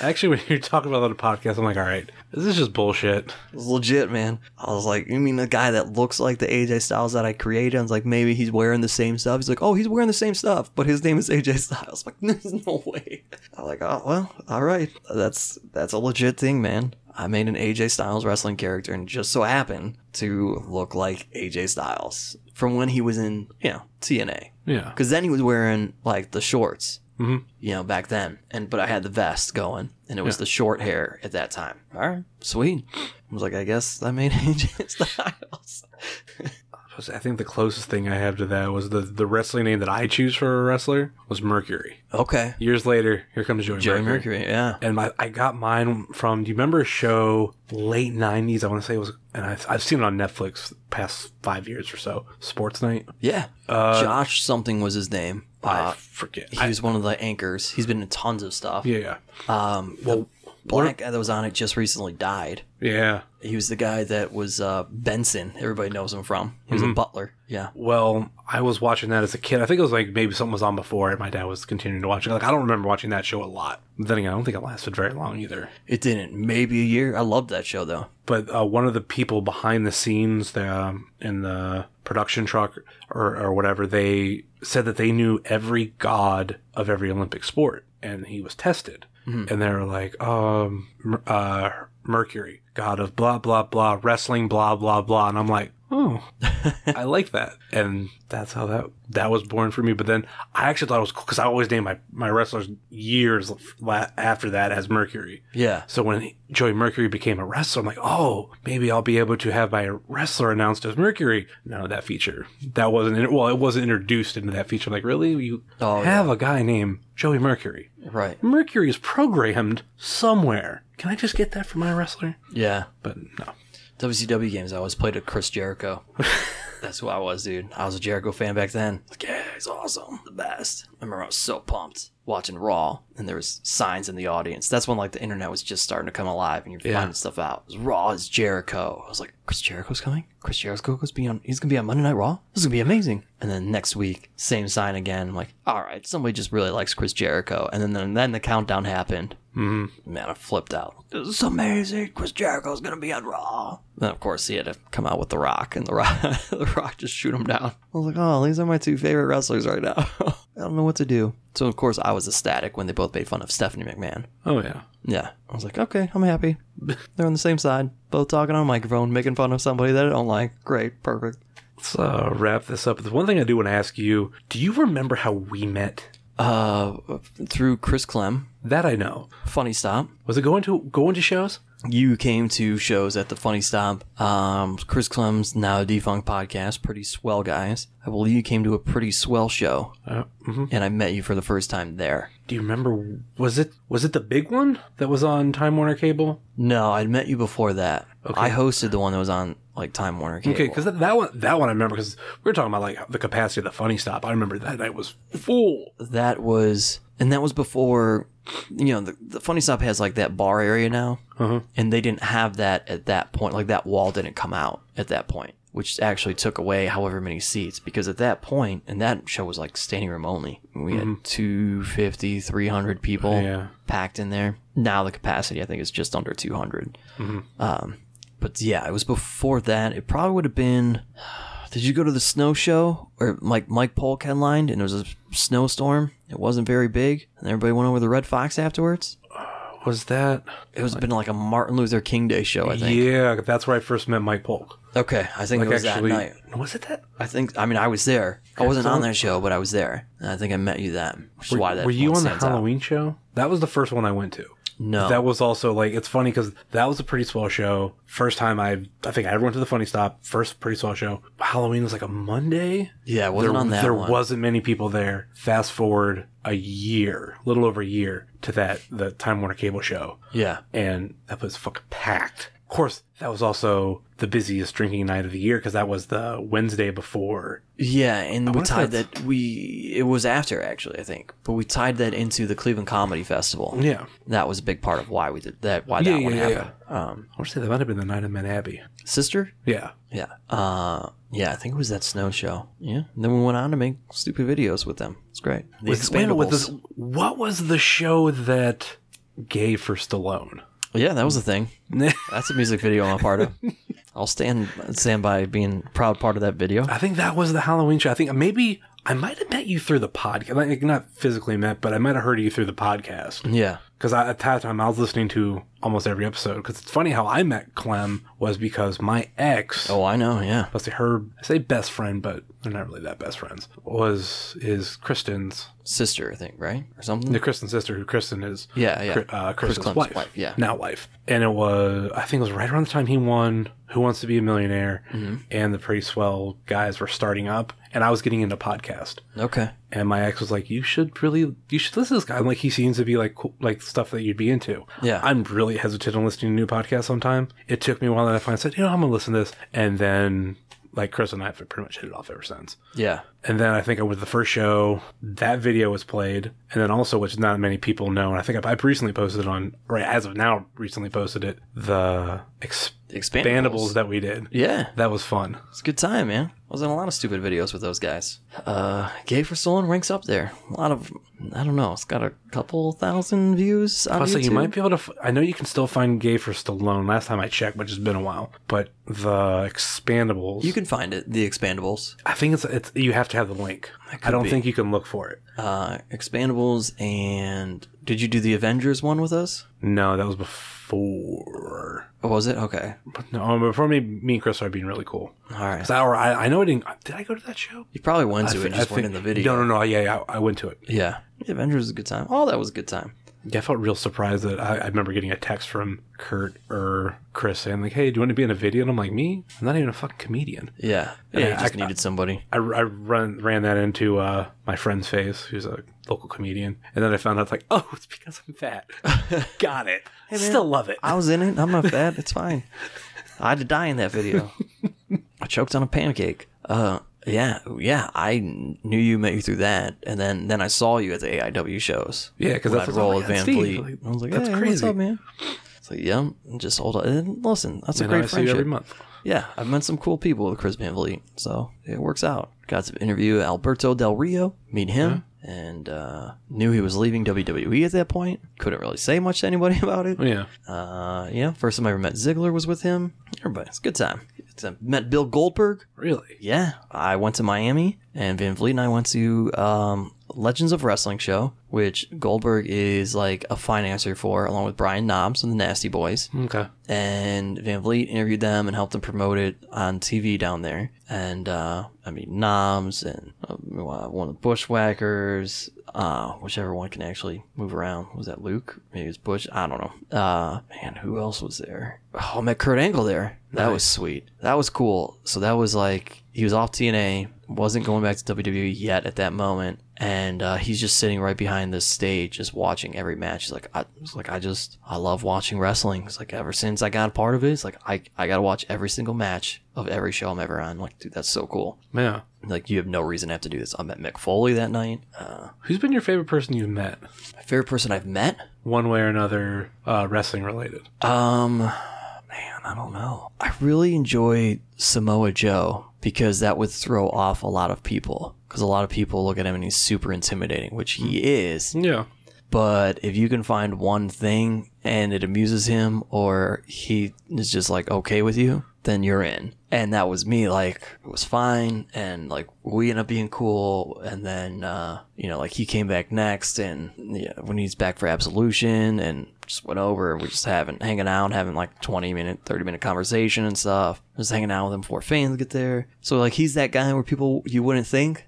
Actually, when you're talking about on a podcast, I'm like, all right, this is just bullshit. It's legit, man. I was like, you mean the guy that looks like the AJ Styles that I created? I was like, maybe he's wearing the same stuff. He's like, oh, he's wearing the same stuff, but his name is AJ Styles. I'm like, there's no way. I'm like, oh well, all right. That's that's a legit thing, man. I made an AJ Styles wrestling character and just so happened to look like AJ Styles from when he was in, you know, TNA. Yeah. Because then he was wearing like the shorts Mm-hmm. You know, back then, and but I had the vest going, and it was Yeah. the short hair at that time. All right, sweet. I was like, I guess I made AJ Styles. I think the closest thing I have to that was the the wrestling name that I choose for a wrestler was Mercury. Okay, Years later, here comes Joey, Joey Mercury. Mercury. Yeah. And my, I got mine from. Do you remember a show late '90s? I want to say it was, and I've, I've seen it on Netflix past five years or so. Sports Night. Yeah. Josh something was his name. I Uh, forget. he was one of the anchors. He's been in tons of stuff. yeah, yeah, Um, the black guy that was on it just recently died. yeah. He was the guy that was uh, Benson. Everybody knows him from. He was Mm-hmm. a butler. Yeah. Well, I was watching that as a kid. I think it was like maybe something was on before, and my dad was continuing to watch it. Like I don't remember watching that show a lot. But then again, I don't think it lasted very long either. It didn't. Maybe a year. I loved that show though. But uh, one of the people behind the scenes, the, um, in the production truck or, or whatever, they said that they knew every god of every Olympic sport, and he was tested. And they're like, um, uh, Mercury, god of blah blah blah, wrestling, blah blah blah, and I'm like, oh, I like that, and that's how that that was born for me. But then I actually thought it was cool because I always named my my wrestlers years la- after that as Mercury. Yeah. So when Joey Mercury became a wrestler, I'm like, oh, maybe I'll be able to have my wrestler announced as Mercury. No, that feature that wasn't in, well, it wasn't introduced into that feature. I'm like, really, you Oh, have a guy named Joey Mercury? Right. Mercury is programmed somewhere. Can I just get that for my wrestler? Yeah. But no. WCW games. I always played with Chris Jericho. That's who I was, dude. I was a Jericho fan back then. Like, yeah, he's awesome, the best. I remember I was so pumped watching Raw, and there was signs in the audience. That's when like the internet was just starting to come alive, and you're Yeah. finding stuff out. It was Raw is Jericho. I was like, Chris Jericho's coming. Chris Jericho's be on. He's gonna be on Monday Night Raw. This is gonna be amazing. And then next week, same sign again. I'm like, all right, somebody just really likes Chris Jericho. And then then, then the countdown happened. Mm-hmm. Man, I flipped out. This is amazing. Chris Jericho's gonna be on Raw. Then of course he had to come out with The Rock, and The Rock, The Rock just shoot him down. I was like, oh, these are my two favorite wrestlers right now. I don't know what to do. So of course I was ecstatic when they both made fun of Stephanie McMahon. Oh yeah. Yeah, I was like, okay, I'm happy. They're on the same side, both talking on a microphone, making fun of somebody that I don't like. Great, perfect. Let's uh, wrap this up. The one thing I do want to ask you: Do you remember how we met? Uh, through Chris Clem, That I know. Funny Stop. Was it going to going to shows? You came to shows at the Funny Stop. Um, Chris Clem's now a defunct podcast. Pretty swell guys. I believe you came to a pretty swell show, Uh, mhm. and I met you for the first time there. Do you remember? Was it was it the big one that was on Time Warner Cable? No, I'd met you before that. Okay. I hosted the one that was on like Time Warner Cable. Okay, because that, that one that one I remember because we were talking about like the capacity of the Funny Stop. I remember that night was full. that was and that was before you know the, the funny stop has like that bar area now. Uh-huh. And they didn't have that at that point. Like that wall didn't come out at that point which actually took away however many seats. Because at that point and that show was like standing room only. We had mm-hmm. 250 300 people Yeah. packed in there. Now the capacity i think is just under 200 mm-hmm. um, but yeah it was before that. It probably would have been did you go to the snow show where Mike Mike Polk headlined and it was a snowstorm? It wasn't very big, and everybody went over the Red Fox afterwards. Was that? It was been like a Martin Luther King Day show, I think. Yeah, that's where I first met Mike Polk. Okay, I think Like it was actually, that night. was it that? I think. I mean, I was there. I wasn't on that show, but I was there, and I think I met you then. Which is why that were you on the stands out. Halloween show? That was the first one I went to. No. That was also like it's funny because that was a pretty swell show. First time I I think I ever went to the Funny Stop. First pretty swell show. Halloween was like a Monday. Yeah, it wasn't there, on that There one. wasn't many people there. Fast forward a year, a little over a year to that the Time Warner Cable show, Yeah. and that was fucking packed. Of course, that was also the busiest drinking night of the year because that was the Wednesday before. Yeah, and we tied that. We it was after actually, I think, but we tied that into the Cleveland Comedy Festival. Yeah, That was a big part of why we did that. Why Yeah, that yeah, one yeah, happened. Um, I want to say that might have been the night I met Abby. sister. Yeah, Yeah. Uh, yeah, I think it was that snow show. Yeah. And then we went on to make stupid videos with them. It's great. The Was- wait a minute, Expendables. with this- what was the show that gave for Stallone? Yeah, that was a mm. thing. That's a music video I'm a part of. I'll stand stand by being a proud part of that video. I think that was the Halloween show. I think maybe I might have met you through the podcast. Like not physically met, but I might have heard you through the podcast. Yeah. Because at that time I was listening to almost every episode. Because it's funny how I met Clem was because my ex, Oh, I know. Yeah. let's say her, I say best friend, but they're not really that best friends, was is Kristen's sister, I think, right? Or something? the Kristen sister, who Kristen is. Yeah, yeah. Uh, Kristen's Clemens' wife, wife, yeah. now wife, and it was I think it was right around the time he won Who Wants to Be a Millionaire, Mm-hmm. and the pretty swell guys were starting up, and I was getting into podcast. okay. And my ex was like, "You should really, you should listen to this guy. I'm like, he seems to be like, cool, like stuff that you'd be into." Yeah. I'm really hesitant on listening to new podcasts. Sometime it took me a while, and I finally said, "You know, I'm gonna listen to this." And then, like Chris and I have pretty much hit it off ever since. Yeah. And then I think with the first show, that video was played, and then also, which not many people know, and I think I, I recently posted it on, right as of now, recently posted it, the Expandables. expandables that we did. Yeah. That was fun. It's a good time, man. I was in a lot of stupid videos with those guys. Uh, Gay for Stallone ranks up there. A lot of, I don't know, it's got a couple thousand views on Plus, YouTube. you might be able to. F- I know you can still find Gay for Stallone. Last time I checked, which has been a while, but the expandables, You can find it, the Expandables. I think it's it's you have to have the link. I don't be. think you can look for it. Uh, Expandables and did you do the Avengers one with us? No, that was before. Or was it? Okay. No, before me, me and Chris started being really cool. All right, I, or I, I know I didn't. Did I go to that show? You probably went to I it thi- and just I went in the video. No, no, no. Yeah, yeah. I went to it. Yeah. The Avengers was a good time. Oh, that was a good time. Yeah, I felt real surprised that I, I remember getting a text from Kurt or Chris saying like, "Hey, do you want to be in a video?" And I'm like, "Me? I'm not even a fucking comedian." Yeah. Yeah, you just I- needed somebody. I, I run, ran that into uh, my friend's face, who's a local comedian, and then I found out like, oh, it's because I'm fat. Got it. Still love it. I was in it. I'm not fat. It's fine. I had to die in that video. I choked on a pancake. Uh, yeah, yeah. I knew you met you through that, and then then I saw you at the AIW shows. Yeah, because that's I'd what- roll with Van Steve, Fleet. like, I was like, that's hey, what's crazy. up, man? It's like, yeah, and just hold on. And listen, that's a And I great see you friendship. every month. Yeah, I've met some cool people with Chris Van Vliet, so it works out. Got to interview Alberto Del Rio, meet him, and uh, knew he was leaving WWE at that point. Couldn't really say much to anybody about it. Yeah. Uh, yeah, first time I ever met Ziggler was with him. Everybody, it's a good time. It's, uh, met Bill Goldberg. Really? Yeah, I went to Miami, and Van Vliet and I went to um, Legends of Wrestling show, which Goldberg is like a financier for, along with Brian Knobbs and the Nasty Boys Okay. and Van Vliet interviewed them and helped them promote it on TV down there. And uh, I mean, Knobbs and uh, one of the Bushwhackers, uh, whichever one can actually move around. Was that Luke? Maybe it was Butch. I don't know. Uh, man, who else was there? Oh, I met Kurt Angle there. That was sweet. That was cool. So that was like he was off TNA, wasn't going back to WWE yet at that moment, and uh, he's just sitting right behind this stage, just watching every match. He's like, I was like, I just, I love watching wrestling. It's like ever since I got a part of it, it's like I, I gotta watch every single match of every show I'm ever on. like, dude, that's so cool. Yeah. Like, you have no reason to have to do this. I met Mick Foley that night. Uh, Who's been your favorite person you've met? my favorite person I've met. One way or another, uh, wrestling related. Um, man, I don't know. I really enjoy Samoa Joe because that would throw off a lot of people. Because a lot of people look at him and he's super intimidating, which he mm. is. Yeah. But if you can find one thing and it amuses him or he is just like okay with you, then you're in. And that was me. Like, it was fine. And like, we ended up being cool. And then, uh, you know, like he came back next and yeah, when he's back for Absolution and just went over, we just having, hanging out, having like 20 minute, 30 minute conversation and stuff. Just hanging out with him before fans get there. So like, he's that guy where people, you wouldn't think,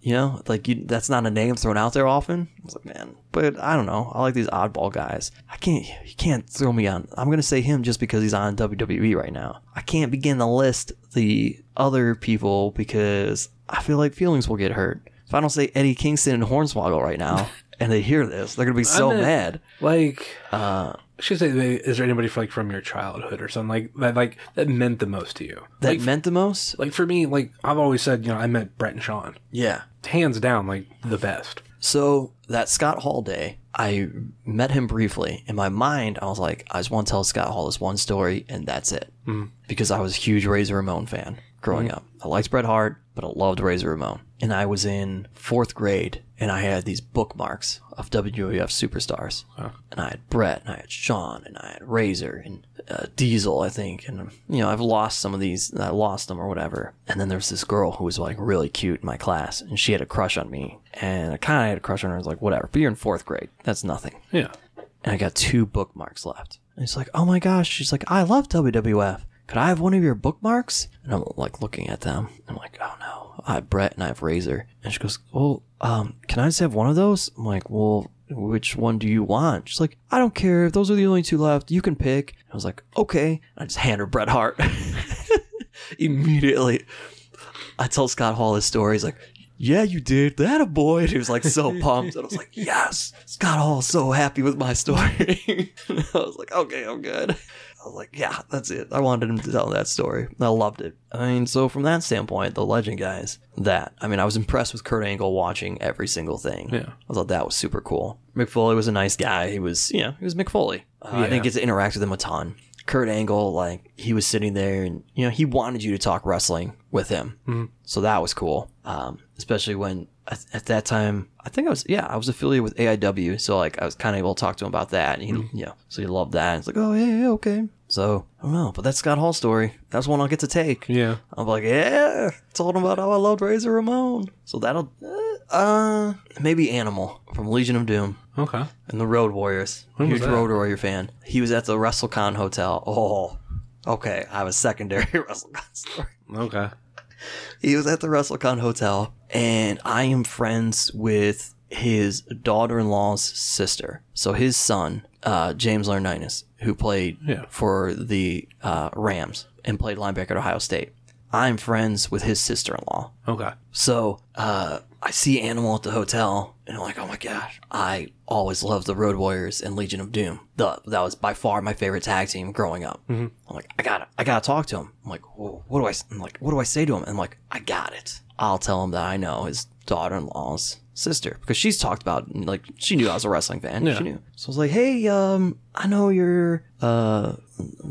you know, like you, that's not a name thrown out there often. I was like, man, but I don't know. I like these oddball guys. I can't, you can't throw me on. I'm gonna say him just because he's on WWE right now. I can't begin to list the other people because I feel like feelings will get hurt if I don't say Eddie Kingston and Hornswoggle right now. And they hear this, they're gonna be so meant- mad. Like, Uh, I should say, is there anybody like from your childhood or something like that? Like that meant the most to you. That like, meant the most. like for me, like I've always said, you know, I met Bret and Shawn, Yeah. hands down, like the best. So that Scott Hall day, I met him briefly. In my mind, I was like, I just want to tell Scott Hall this one story, and that's it. Mm. Because I was a huge Razor Ramon fan growing mm. up. I liked Bret Hart, but I loved Razor Ramon. And I was in fourth grade, and I had these bookmarks of WWF superstars. And I had Bret, and I had Shawn, and I had Razor, and uh, Diesel, I think. And, you know, I've lost some of these, I lost them or whatever. And then there was this girl who was like really cute in my class, and she had a crush on me. And I kind of had a crush on her. I was like, whatever, but you're in fourth grade. That's nothing Yeah. and I got two bookmarks left. And he's like, "Oh my gosh!" She's like, "I love WWF. Could I have one of your bookmarks?" And I'm like looking at them. I'm like, "Oh no, I have Bret and I have Razor. And she goes, well, um, can I just have one of those? I'm like, well, which one do you want? She's like, I don't care. If those are the only two left, you can pick. I was like, okay. I just hand her Bret Hart. Immediately. I tell Scott Hall his story. He's like, yeah, you did. That a boy. And he was like so pumped. And I was like, yes, Scott Hall's so happy with my story. I was like, okay, I'm good. I was like, yeah, that's it. I wanted him to tell that story. I loved it. I mean, so from that standpoint, the legend guys, that, I mean, I was impressed with Kurt Angle watching every single thing. Yeah. I thought that was super cool. Mick Foley was a nice guy. He was, you know, he was McFoley. Foley. Uh, I Yeah. didn't get to interact with him a ton. Kurt Angle, like, he was sitting there and, you know, he wanted you to talk wrestling with him. So that was cool. Um, especially when at, at that time, I think I was, yeah, I was affiliated with AIW. So, like, I was kind of able to talk to him about that. And he, you know, so he loved that. And it's like, oh, yeah, yeah, okay. So, I don't know. But that's Scott Hall story. That's one I'll get to take. Yeah. I'm like, yeah, told him about how I loved Razor Ramon. So that'll, uh, uh, maybe Animal from Legion of Doom Okay. and the Road Warriors. When Huge? Road Warrior fan. He was at the WrestleCon hotel. Oh, okay. I have a secondary WrestleCon story. Okay. He was at the WrestleCon hotel, and I am friends with his daughter-in-law's sister. So his son, uh, James Laurinaitis, who played Yeah. for the uh, Rams and played linebacker at Ohio State. I'm friends with his sister-in-law. Okay. So uh, I see Animal at the hotel, and I'm like, oh my gosh, I always loved the Road Warriors and Legion of Doom. The, that was by far my favorite tag team growing up. Mm-hmm. I'm like, I gotta, I gotta talk to him. I'm like, what do I? I'm like, what do I say to him? And I'm like, I got it. I'll tell him that I know his daughter-in-law's sister because she's talked about like she knew I was a wrestling fan. Yeah. She knew. So I was like, hey, um, I know your uh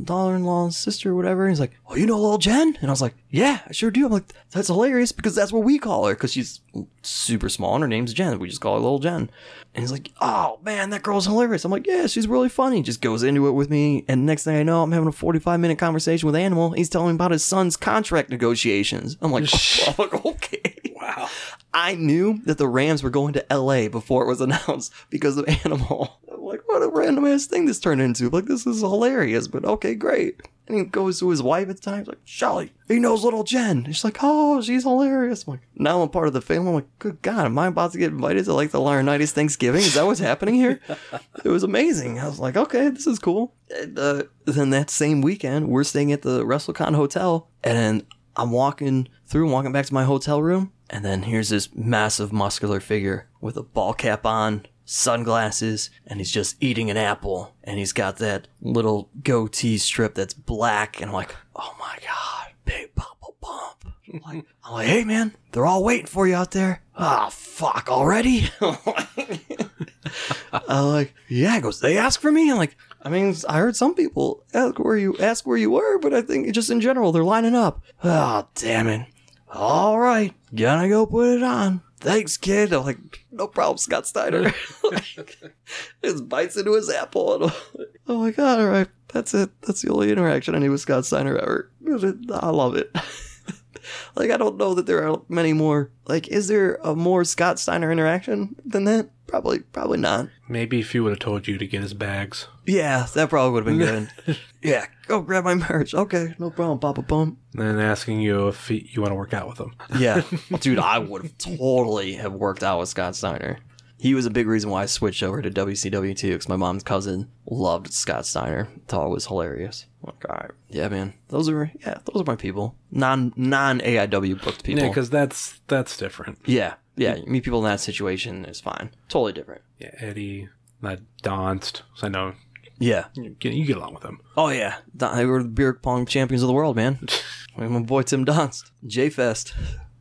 daughter-in-law's sister or whatever. And he's like, oh, you know little Jen? And I was like, yeah, I sure do. I'm like, that's hilarious because that's what we call her because she's super small and her name's Jen. We just call her little Jen. And he's like, oh man, that girl's hilarious. I'm like, yeah, she's really funny. Just goes into it with me. And next thing I know, I'm having a 45 minute conversation with Animal. He's telling me about his son's contract negotiations. I'm like, I'm like okay. Wow. I knew that the Rams were going to LA before it was announced because of Animal. What a random ass thing this turned into. Like, this is hilarious, but okay, great. And he goes to his wife at the time. He's like, Shelly, he knows little Jen. And she's like, oh, she's hilarious. I'm like, now I'm part of the family. I'm like, good God, am I about to get invited to like the Laurinaitis Thanksgiving? Is that what's happening here? it was amazing. I was like, okay, this is cool. And uh, then that same weekend, we're staying at the WrestleCon Hotel, and I'm walking through, walking back to my hotel room, and then here's this massive muscular figure with a ball cap on, sunglasses, and he's just eating an apple, and he's got that little goatee strip that's black, and I'm like, oh my god, Big Poppa Pump. I'm like, I'm like, hey man, they're all waiting for you out there. Ah, fuck, already? I'm like, yeah. Goes, they ask for me. I'm like, I mean, I heard some people ask where you ask where you were, but I think just in general they're lining up. Oh, damn it! All right, gonna go put it on. Thanks, kid. I'm like, no problem, Scott Steiner. like, just bites into his apple, and I'm like, oh my god! All right, that's it. That's the only interaction I need with Scott Steiner ever. I love it. like, I don't know that there are many more. Like, is there a more Scott Steiner interaction than that? Probably, probably not. Maybe if he would have told you to get his bags. Yeah, that probably would have been good. yeah, go grab my merch. Okay, no problem, Poppa Pump. And asking you if he, you want to work out with him. Yeah, dude, I would have totally have worked out with Scott Steiner. He was a big reason why I switched over to WCW too, because my mom's cousin loved Scott Steiner. Thought it was hilarious. Like, all right, yeah, man, those are yeah, those are my people. Non non AIW booked people. Yeah, because that's that's different. yeah, yeah, you meet people in that situation is fine. Totally different. Yeah, Eddie, not Donst. So I know Yeah. you get, you get along with him. Oh yeah, Don- they were the beer pong champions of the world, man. my boy Tim Donst, J Fest,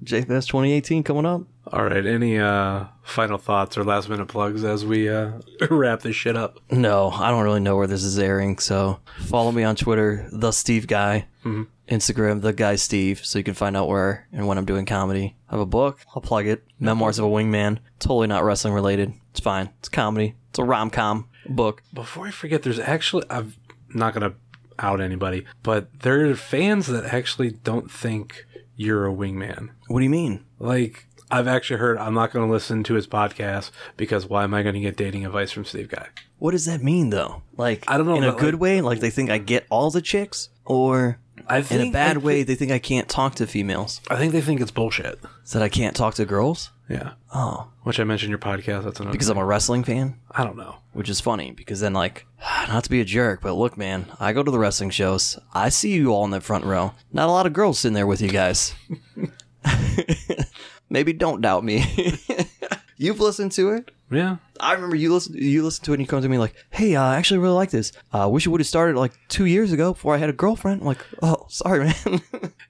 J Fest 2018 coming up. All right. Any uh, final thoughts or last minute plugs as we uh, wrap this shit up? No, I don't really know where this is airing, so follow me on Twitter, the Steve Guy, Instagram, the Guy Steve, so you can find out where and when I'm doing comedy. I have a book, I'll plug it. Memoirs of a Wingman, totally not wrestling related. It's fine. It's comedy. It's a rom com book. Before I forget, there's actually I'm not gonna out anybody, but there are fans that actually don't think you're a wingman. What do you mean? Like I've actually heard I'm not gonna listen to his podcast because why am I gonna get dating advice from Steve Guy? What does that mean though? Like I don't know, in a good like- way, like they think I get all the chicks, or I In think a bad I way, they think I can't talk to females. I think they think it's bullshit. That I can't talk to girls. Yeah. Oh, Which I mentioned in your podcast. That's another. because I'm a wrestling fan. I don't know. which is funny because then like not to be a jerk but look man i go to the wrestling shows i see you all in the front row not a lot of girls sitting there with you guys maybe don't doubt me you've listened to it Yeah. i remember you listen you listened to it and you come to me like hey uh, i actually really like this i uh, wish it would have started like two years ago before i had a girlfriend I'm like oh sorry man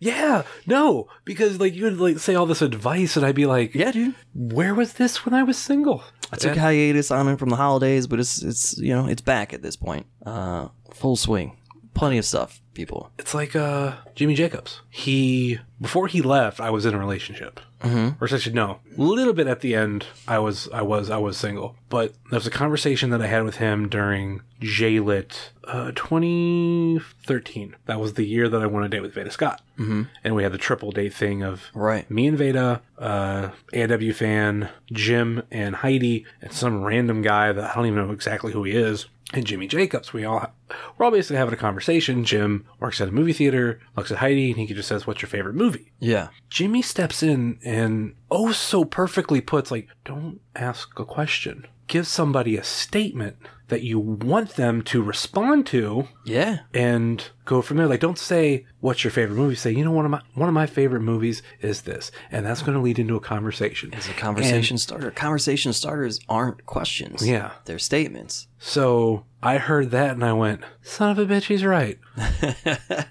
Yeah. No, because like you would like say all this advice, and I'd be like, yeah dude where was this when I was single? I took a hiatus on it from the holidays, but it's it's you know it's back at this point. Uh, full swing, plenty of stuff, people. It's like uh Jimmy Jacobs. He before he left, I was in a relationship. Mm-hmm. Or should know. A little bit at the end, I was I was I was single. But there was a conversation that I had with him during JLit uh, 2013. That was the year that I went on a date with Veda Scott. Mm-hmm. And we had the triple date thing of Right. me and Veda, uh, AW fan, Jim and Heidi, and some random guy that I don't even know exactly who he is, and Jimmy Jacobs. We all we're all basically having a conversation. Jim works at a movie theater, looks at Heidi, and he just says, "What's your favorite movie?" Yeah. Jimmy steps in and oh so perfectly puts like, "Don't ask a question. Give somebody a statement." That you want them to respond to, Yeah. and go from there. Like, don't say what's your favorite movie. Say, you know, one of my one of my favorite movies is this, and that's going to lead into a conversation. It's a conversation starter. Conversation starters aren't questions. Yeah. They're statements. So I heard that, and I went, "Son of a bitch, he's right."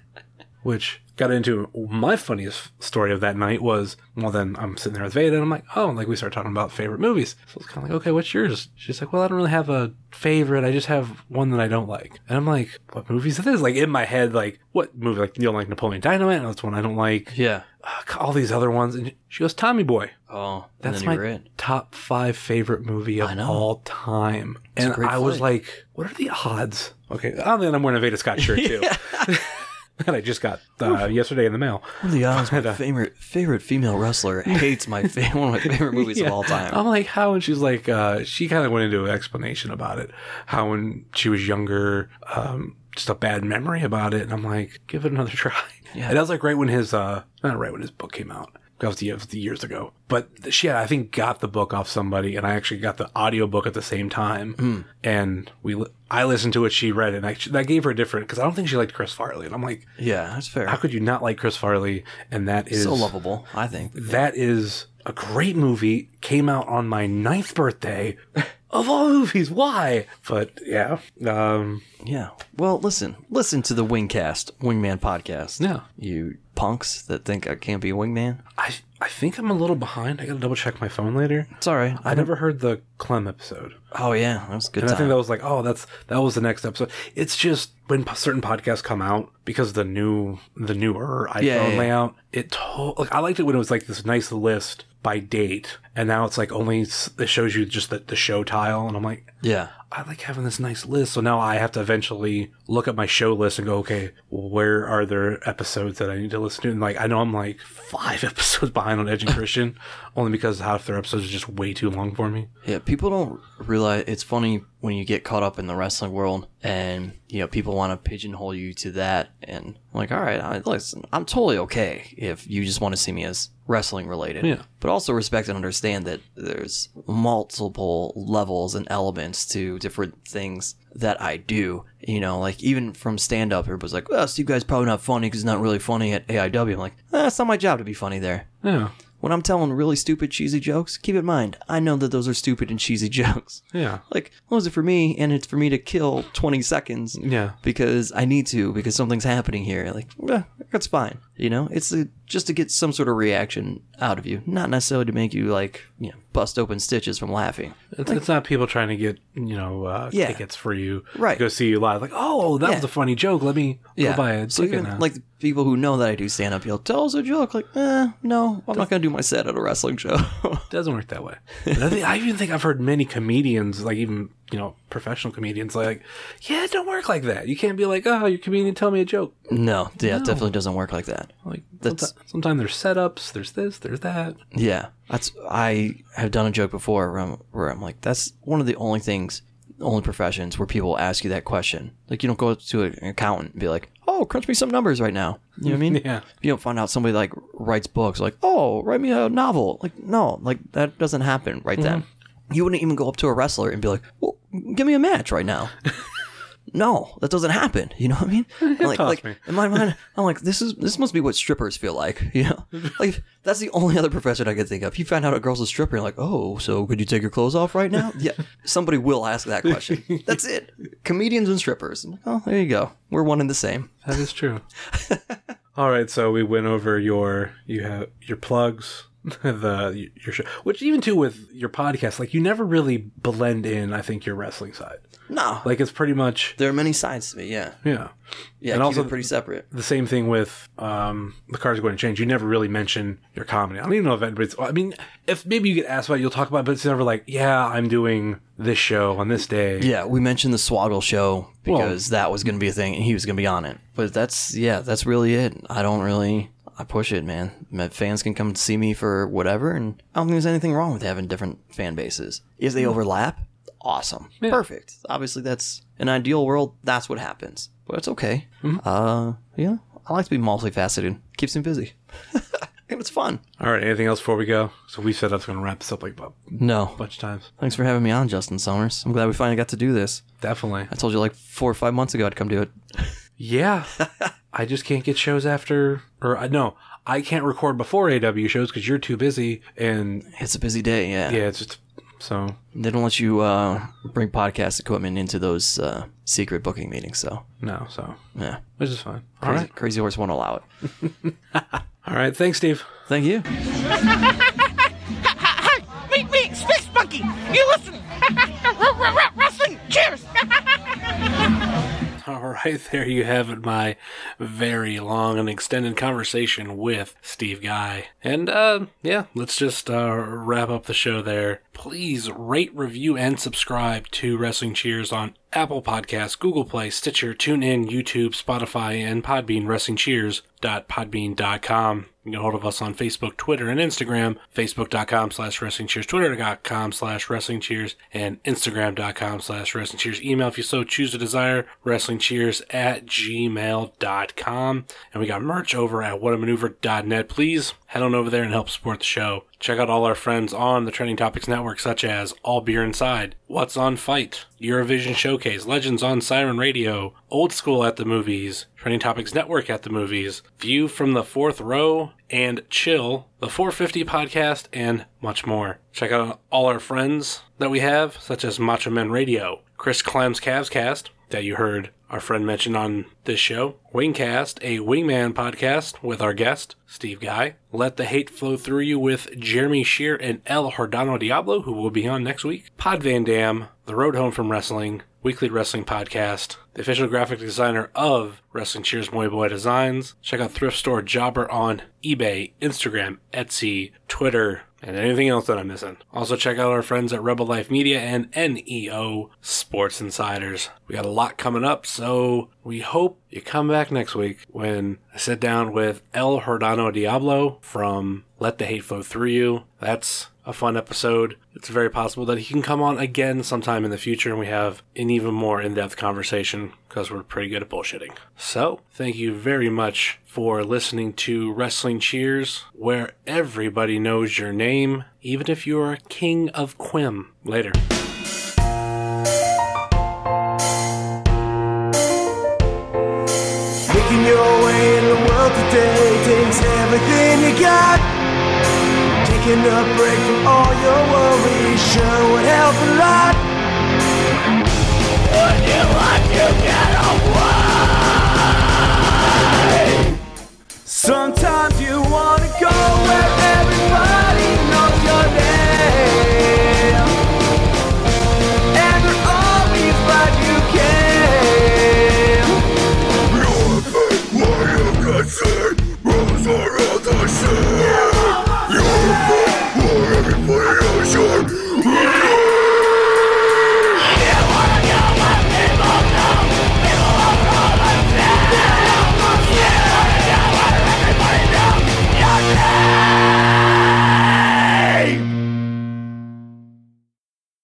Which got into my funniest story of that night was, well, then I'm sitting there with Veda, and I'm like, oh, and like we start talking about favorite movies. So it's kind of like, okay, what's yours? She's like, well, I don't really have a favorite. I just have one that I don't like. And I'm like, what movies are this? Like in my head, like what movie? Like you don't like Napoleon Dynamite? That's one I don't like. Yeah. Uh, all these other ones, and she goes, Tommy Boy. Oh, That's my top five favorite movie of all time. a and I was like, what are the odds? Okay, oh, then I'm wearing a Veda Scott shirt too. that I just got uh, yesterday in the mail. One of the odds my uh, favorite favorite female wrestler hates my fa- one of my favorite movies of all time? I'm like, how? And she's like, uh, she kind of went into an explanation about it. How when she was younger, um, just a bad memory about it. And I'm like, give it another try. Yeah. And that was like right when his, uh, not right when his book came out. That was the, the years ago. But she, had, I think, got the book off somebody, and I actually got the audiobook at the same time. Hmm. And we, I listened to it, she read it, and I, that gave her a different, because I don't think she liked Chris Farley. And I'm like, yeah, that's fair. how could you not like Chris Farley? And that is so lovable, I think. that is a great movie. Came out on my ninth birthday. of all movies, why? But yeah, um, Yeah. Well, listen, listen to the Wingcast, Wingman podcast. Yeah. You punks that think I can't be a wingman. I I think I'm a little behind. I gotta double check my phone later. It's all right. I never heard the Clem episode, Oh yeah, that was a good and I think that was like, oh, that's that was the next episode. It's just when p- certain podcasts come out because of the new the newer iPhone Yeah, yeah, yeah. layout. It to- like I liked it when it was like this nice list by date, and now it's like only it shows you just the, the show tile, and I'm like, yeah. I like having this nice list. So now I have to eventually look at my show list and go, okay, where are there episodes that I need to listen to? And like, I know I'm like five episodes behind on Edge and Christian, only because half their episodes are just way too long for me. Yeah, people don't realize it's funny when you get caught up in the wrestling world and you know people want to pigeonhole you to that and I'm like all right I, listen i'm totally okay if you just want to see me as wrestling related Yeah. but also respect and understand that there's multiple levels and elements to different things that i do you know like even from stand up everybody's like well steve guy's probably not funny because he's not really funny at aiw i'm like eh, it's not my job to be funny there Yeah. when I'm telling really stupid, cheesy jokes, keep in mind, I know that those are stupid and cheesy jokes. Yeah. Like, what is it for me? And it's for me to kill 20 seconds. Yeah. Because I need to, because something's happening here. Like, eh, that's fine. You know, it's a, just to get some sort of reaction out of you, not necessarily to make you, like, you know, bust open stitches from laughing. It's, it's not people trying to get, you know, uh, Yeah. tickets for you Right. to go see you live. Like, oh, that Yeah. was a funny joke. Let me Yeah. go buy a so ticket even, now. like, people who know that I do stand up, you'll tell us a joke. Like, eh, no, I'm not going to do my set at a wrestling show. It doesn't work that way. I, think, I even think I've heard many comedians, like even you know professional comedians, like, yeah, it don't work like that. You can't be like, oh, you're comedian, tell me a joke. no, yeah, it definitely doesn't work like that. Like That's- sometimes, sometimes there's setups, there's this, there's that. Yeah, that's I have done a joke before where I'm, where I'm like, that's one of the only things, only professions where people ask you that question. Like, you don't go to an accountant and be like, "Oh, oh, crunch me some numbers right now. You know what I mean? Yeah. You don't find out somebody like writes books like, oh, write me a novel. Like, no, like that doesn't happen right mm-hmm. then. You wouldn't even go up to a wrestler and be like, well, give me a match right now. no, that doesn't happen. You know what I mean? like, like me. in my mind, I'm like, this is this must be what strippers feel like. You know, like that's the only other profession I could think of. You find out a girl's a stripper, you're like, oh, so could you take your clothes off right now? Yeah, somebody will ask that question. That's it. Comedians and strippers. I'm like, oh, there you go. We're one and the same. That is true. All right, so we went over your you have your plugs, the your show, which even too with your podcast, like you never really blend in. I think your wrestling side, No, like it's pretty much there are many sides to me. Yeah, yeah. yeah. And also- pretty separate. The same thing with um, the cards are going to change. You never really mention your comedy. I don't even know if anybody's. I mean, if maybe you get asked about, it, you'll talk about, it, but it's never like, yeah, I'm doing this show on this day. Yeah, we mentioned the Swoggle show because that was going to be a thing, and he was going to be on it. But that's yeah, that's really it. I don't really. I push it, man. My fans can come see me for whatever, and I don't think there's anything wrong with having different fan bases. If they overlap, awesome, perfect. Obviously, that's an ideal world. That's what happens, but it's okay. Uh, yeah, I like to be multifaceted. Keeps me busy, and it's fun. All right. Anything else before we go? So we said I was going to wrap this up like a No, bunch of times. thanks for having me on, Justin Summers. I'm glad we finally got to do this. Definitely. I told you like four or five months ago I'd come do it. Yeah. I just can't get shows after, or I no, I can't record before AW shows because you're too busy, and It's a busy day, yeah. yeah, it's just so. They don't let you uh, bring podcast equipment into those uh, secret booking meetings, so No, so yeah. which is fine. All Crazy, right, Crazy Horse won't allow it. all right. Thanks, Steve. Thank you. Hi, me, me, Space Monkey. You listen. Wrestling. Cheers. All right, there you have it. My very long and extended conversation with Steve Guy, and uh, yeah, let's just uh, wrap up the show there. Please rate, review, and subscribe to Wrestling Cheers on Apple Podcasts, Google Play, Stitcher, TuneIn, YouTube, Spotify, and Podbean. WrestlingCheers.podbean.com. You can get hold of us on Facebook, Twitter, and Instagram. Facebook.com slash Wrestling Cheers, Twitter.com slash Wrestling Cheers, and Instagram.com slash Wrestling Cheers. Email if you so choose to desire, Wrestling Cheers at gmail.com. And we got merch over at whatamaneuver.net. Please head on over there and help support the show. Check out all our friends on the Trending Topics Network, such as All Beer Inside, What's on Fight, Eurovision Showcase, Legends on Siren Radio, Old School at the Movies, Trending Topics Network at the Movies, View from the Fourth Row, and Chill, the 450 podcast, and much more. Check out all our friends that we have, such as Macho Men Radio, Chris Clem's Cavs Cast, that you heard our friend mention on this show, Wingcast, a Wingman podcast with our guest, Steve Guy, Let the Hate Flow Through You with Jeremy Shear and El Hordano Diablo, who will be on next week, Pod Van Dam, The Road Home from Wrestling, Weekly Wrestling Podcast, the official graphic designer of Wrestling Cheers Moy Boy Designs. Check out Thrift Store Jobber on eBay, Instagram, Etsy, Twitter, and anything else that I'm missing. Also, check out our friends at Rebel Life Media and NEO Sports Insiders. We got a lot coming up, so we hope you come back next week when I sit down with El Hordano Diablo from Let the Hate Flow Through You. That's a fun episode. It's very possible that he can come on again sometime in the future and we have an even more in depth conversation because we're pretty good at bullshitting. So, thank you very much for listening to Wrestling Cheers, where everybody knows your name, even if you're a King of Quim. Later. Making your way in the world today takes everything you got. Taking a break from all your worries sure would help a lot. Would you like to get away? Sometimes you wanna go where.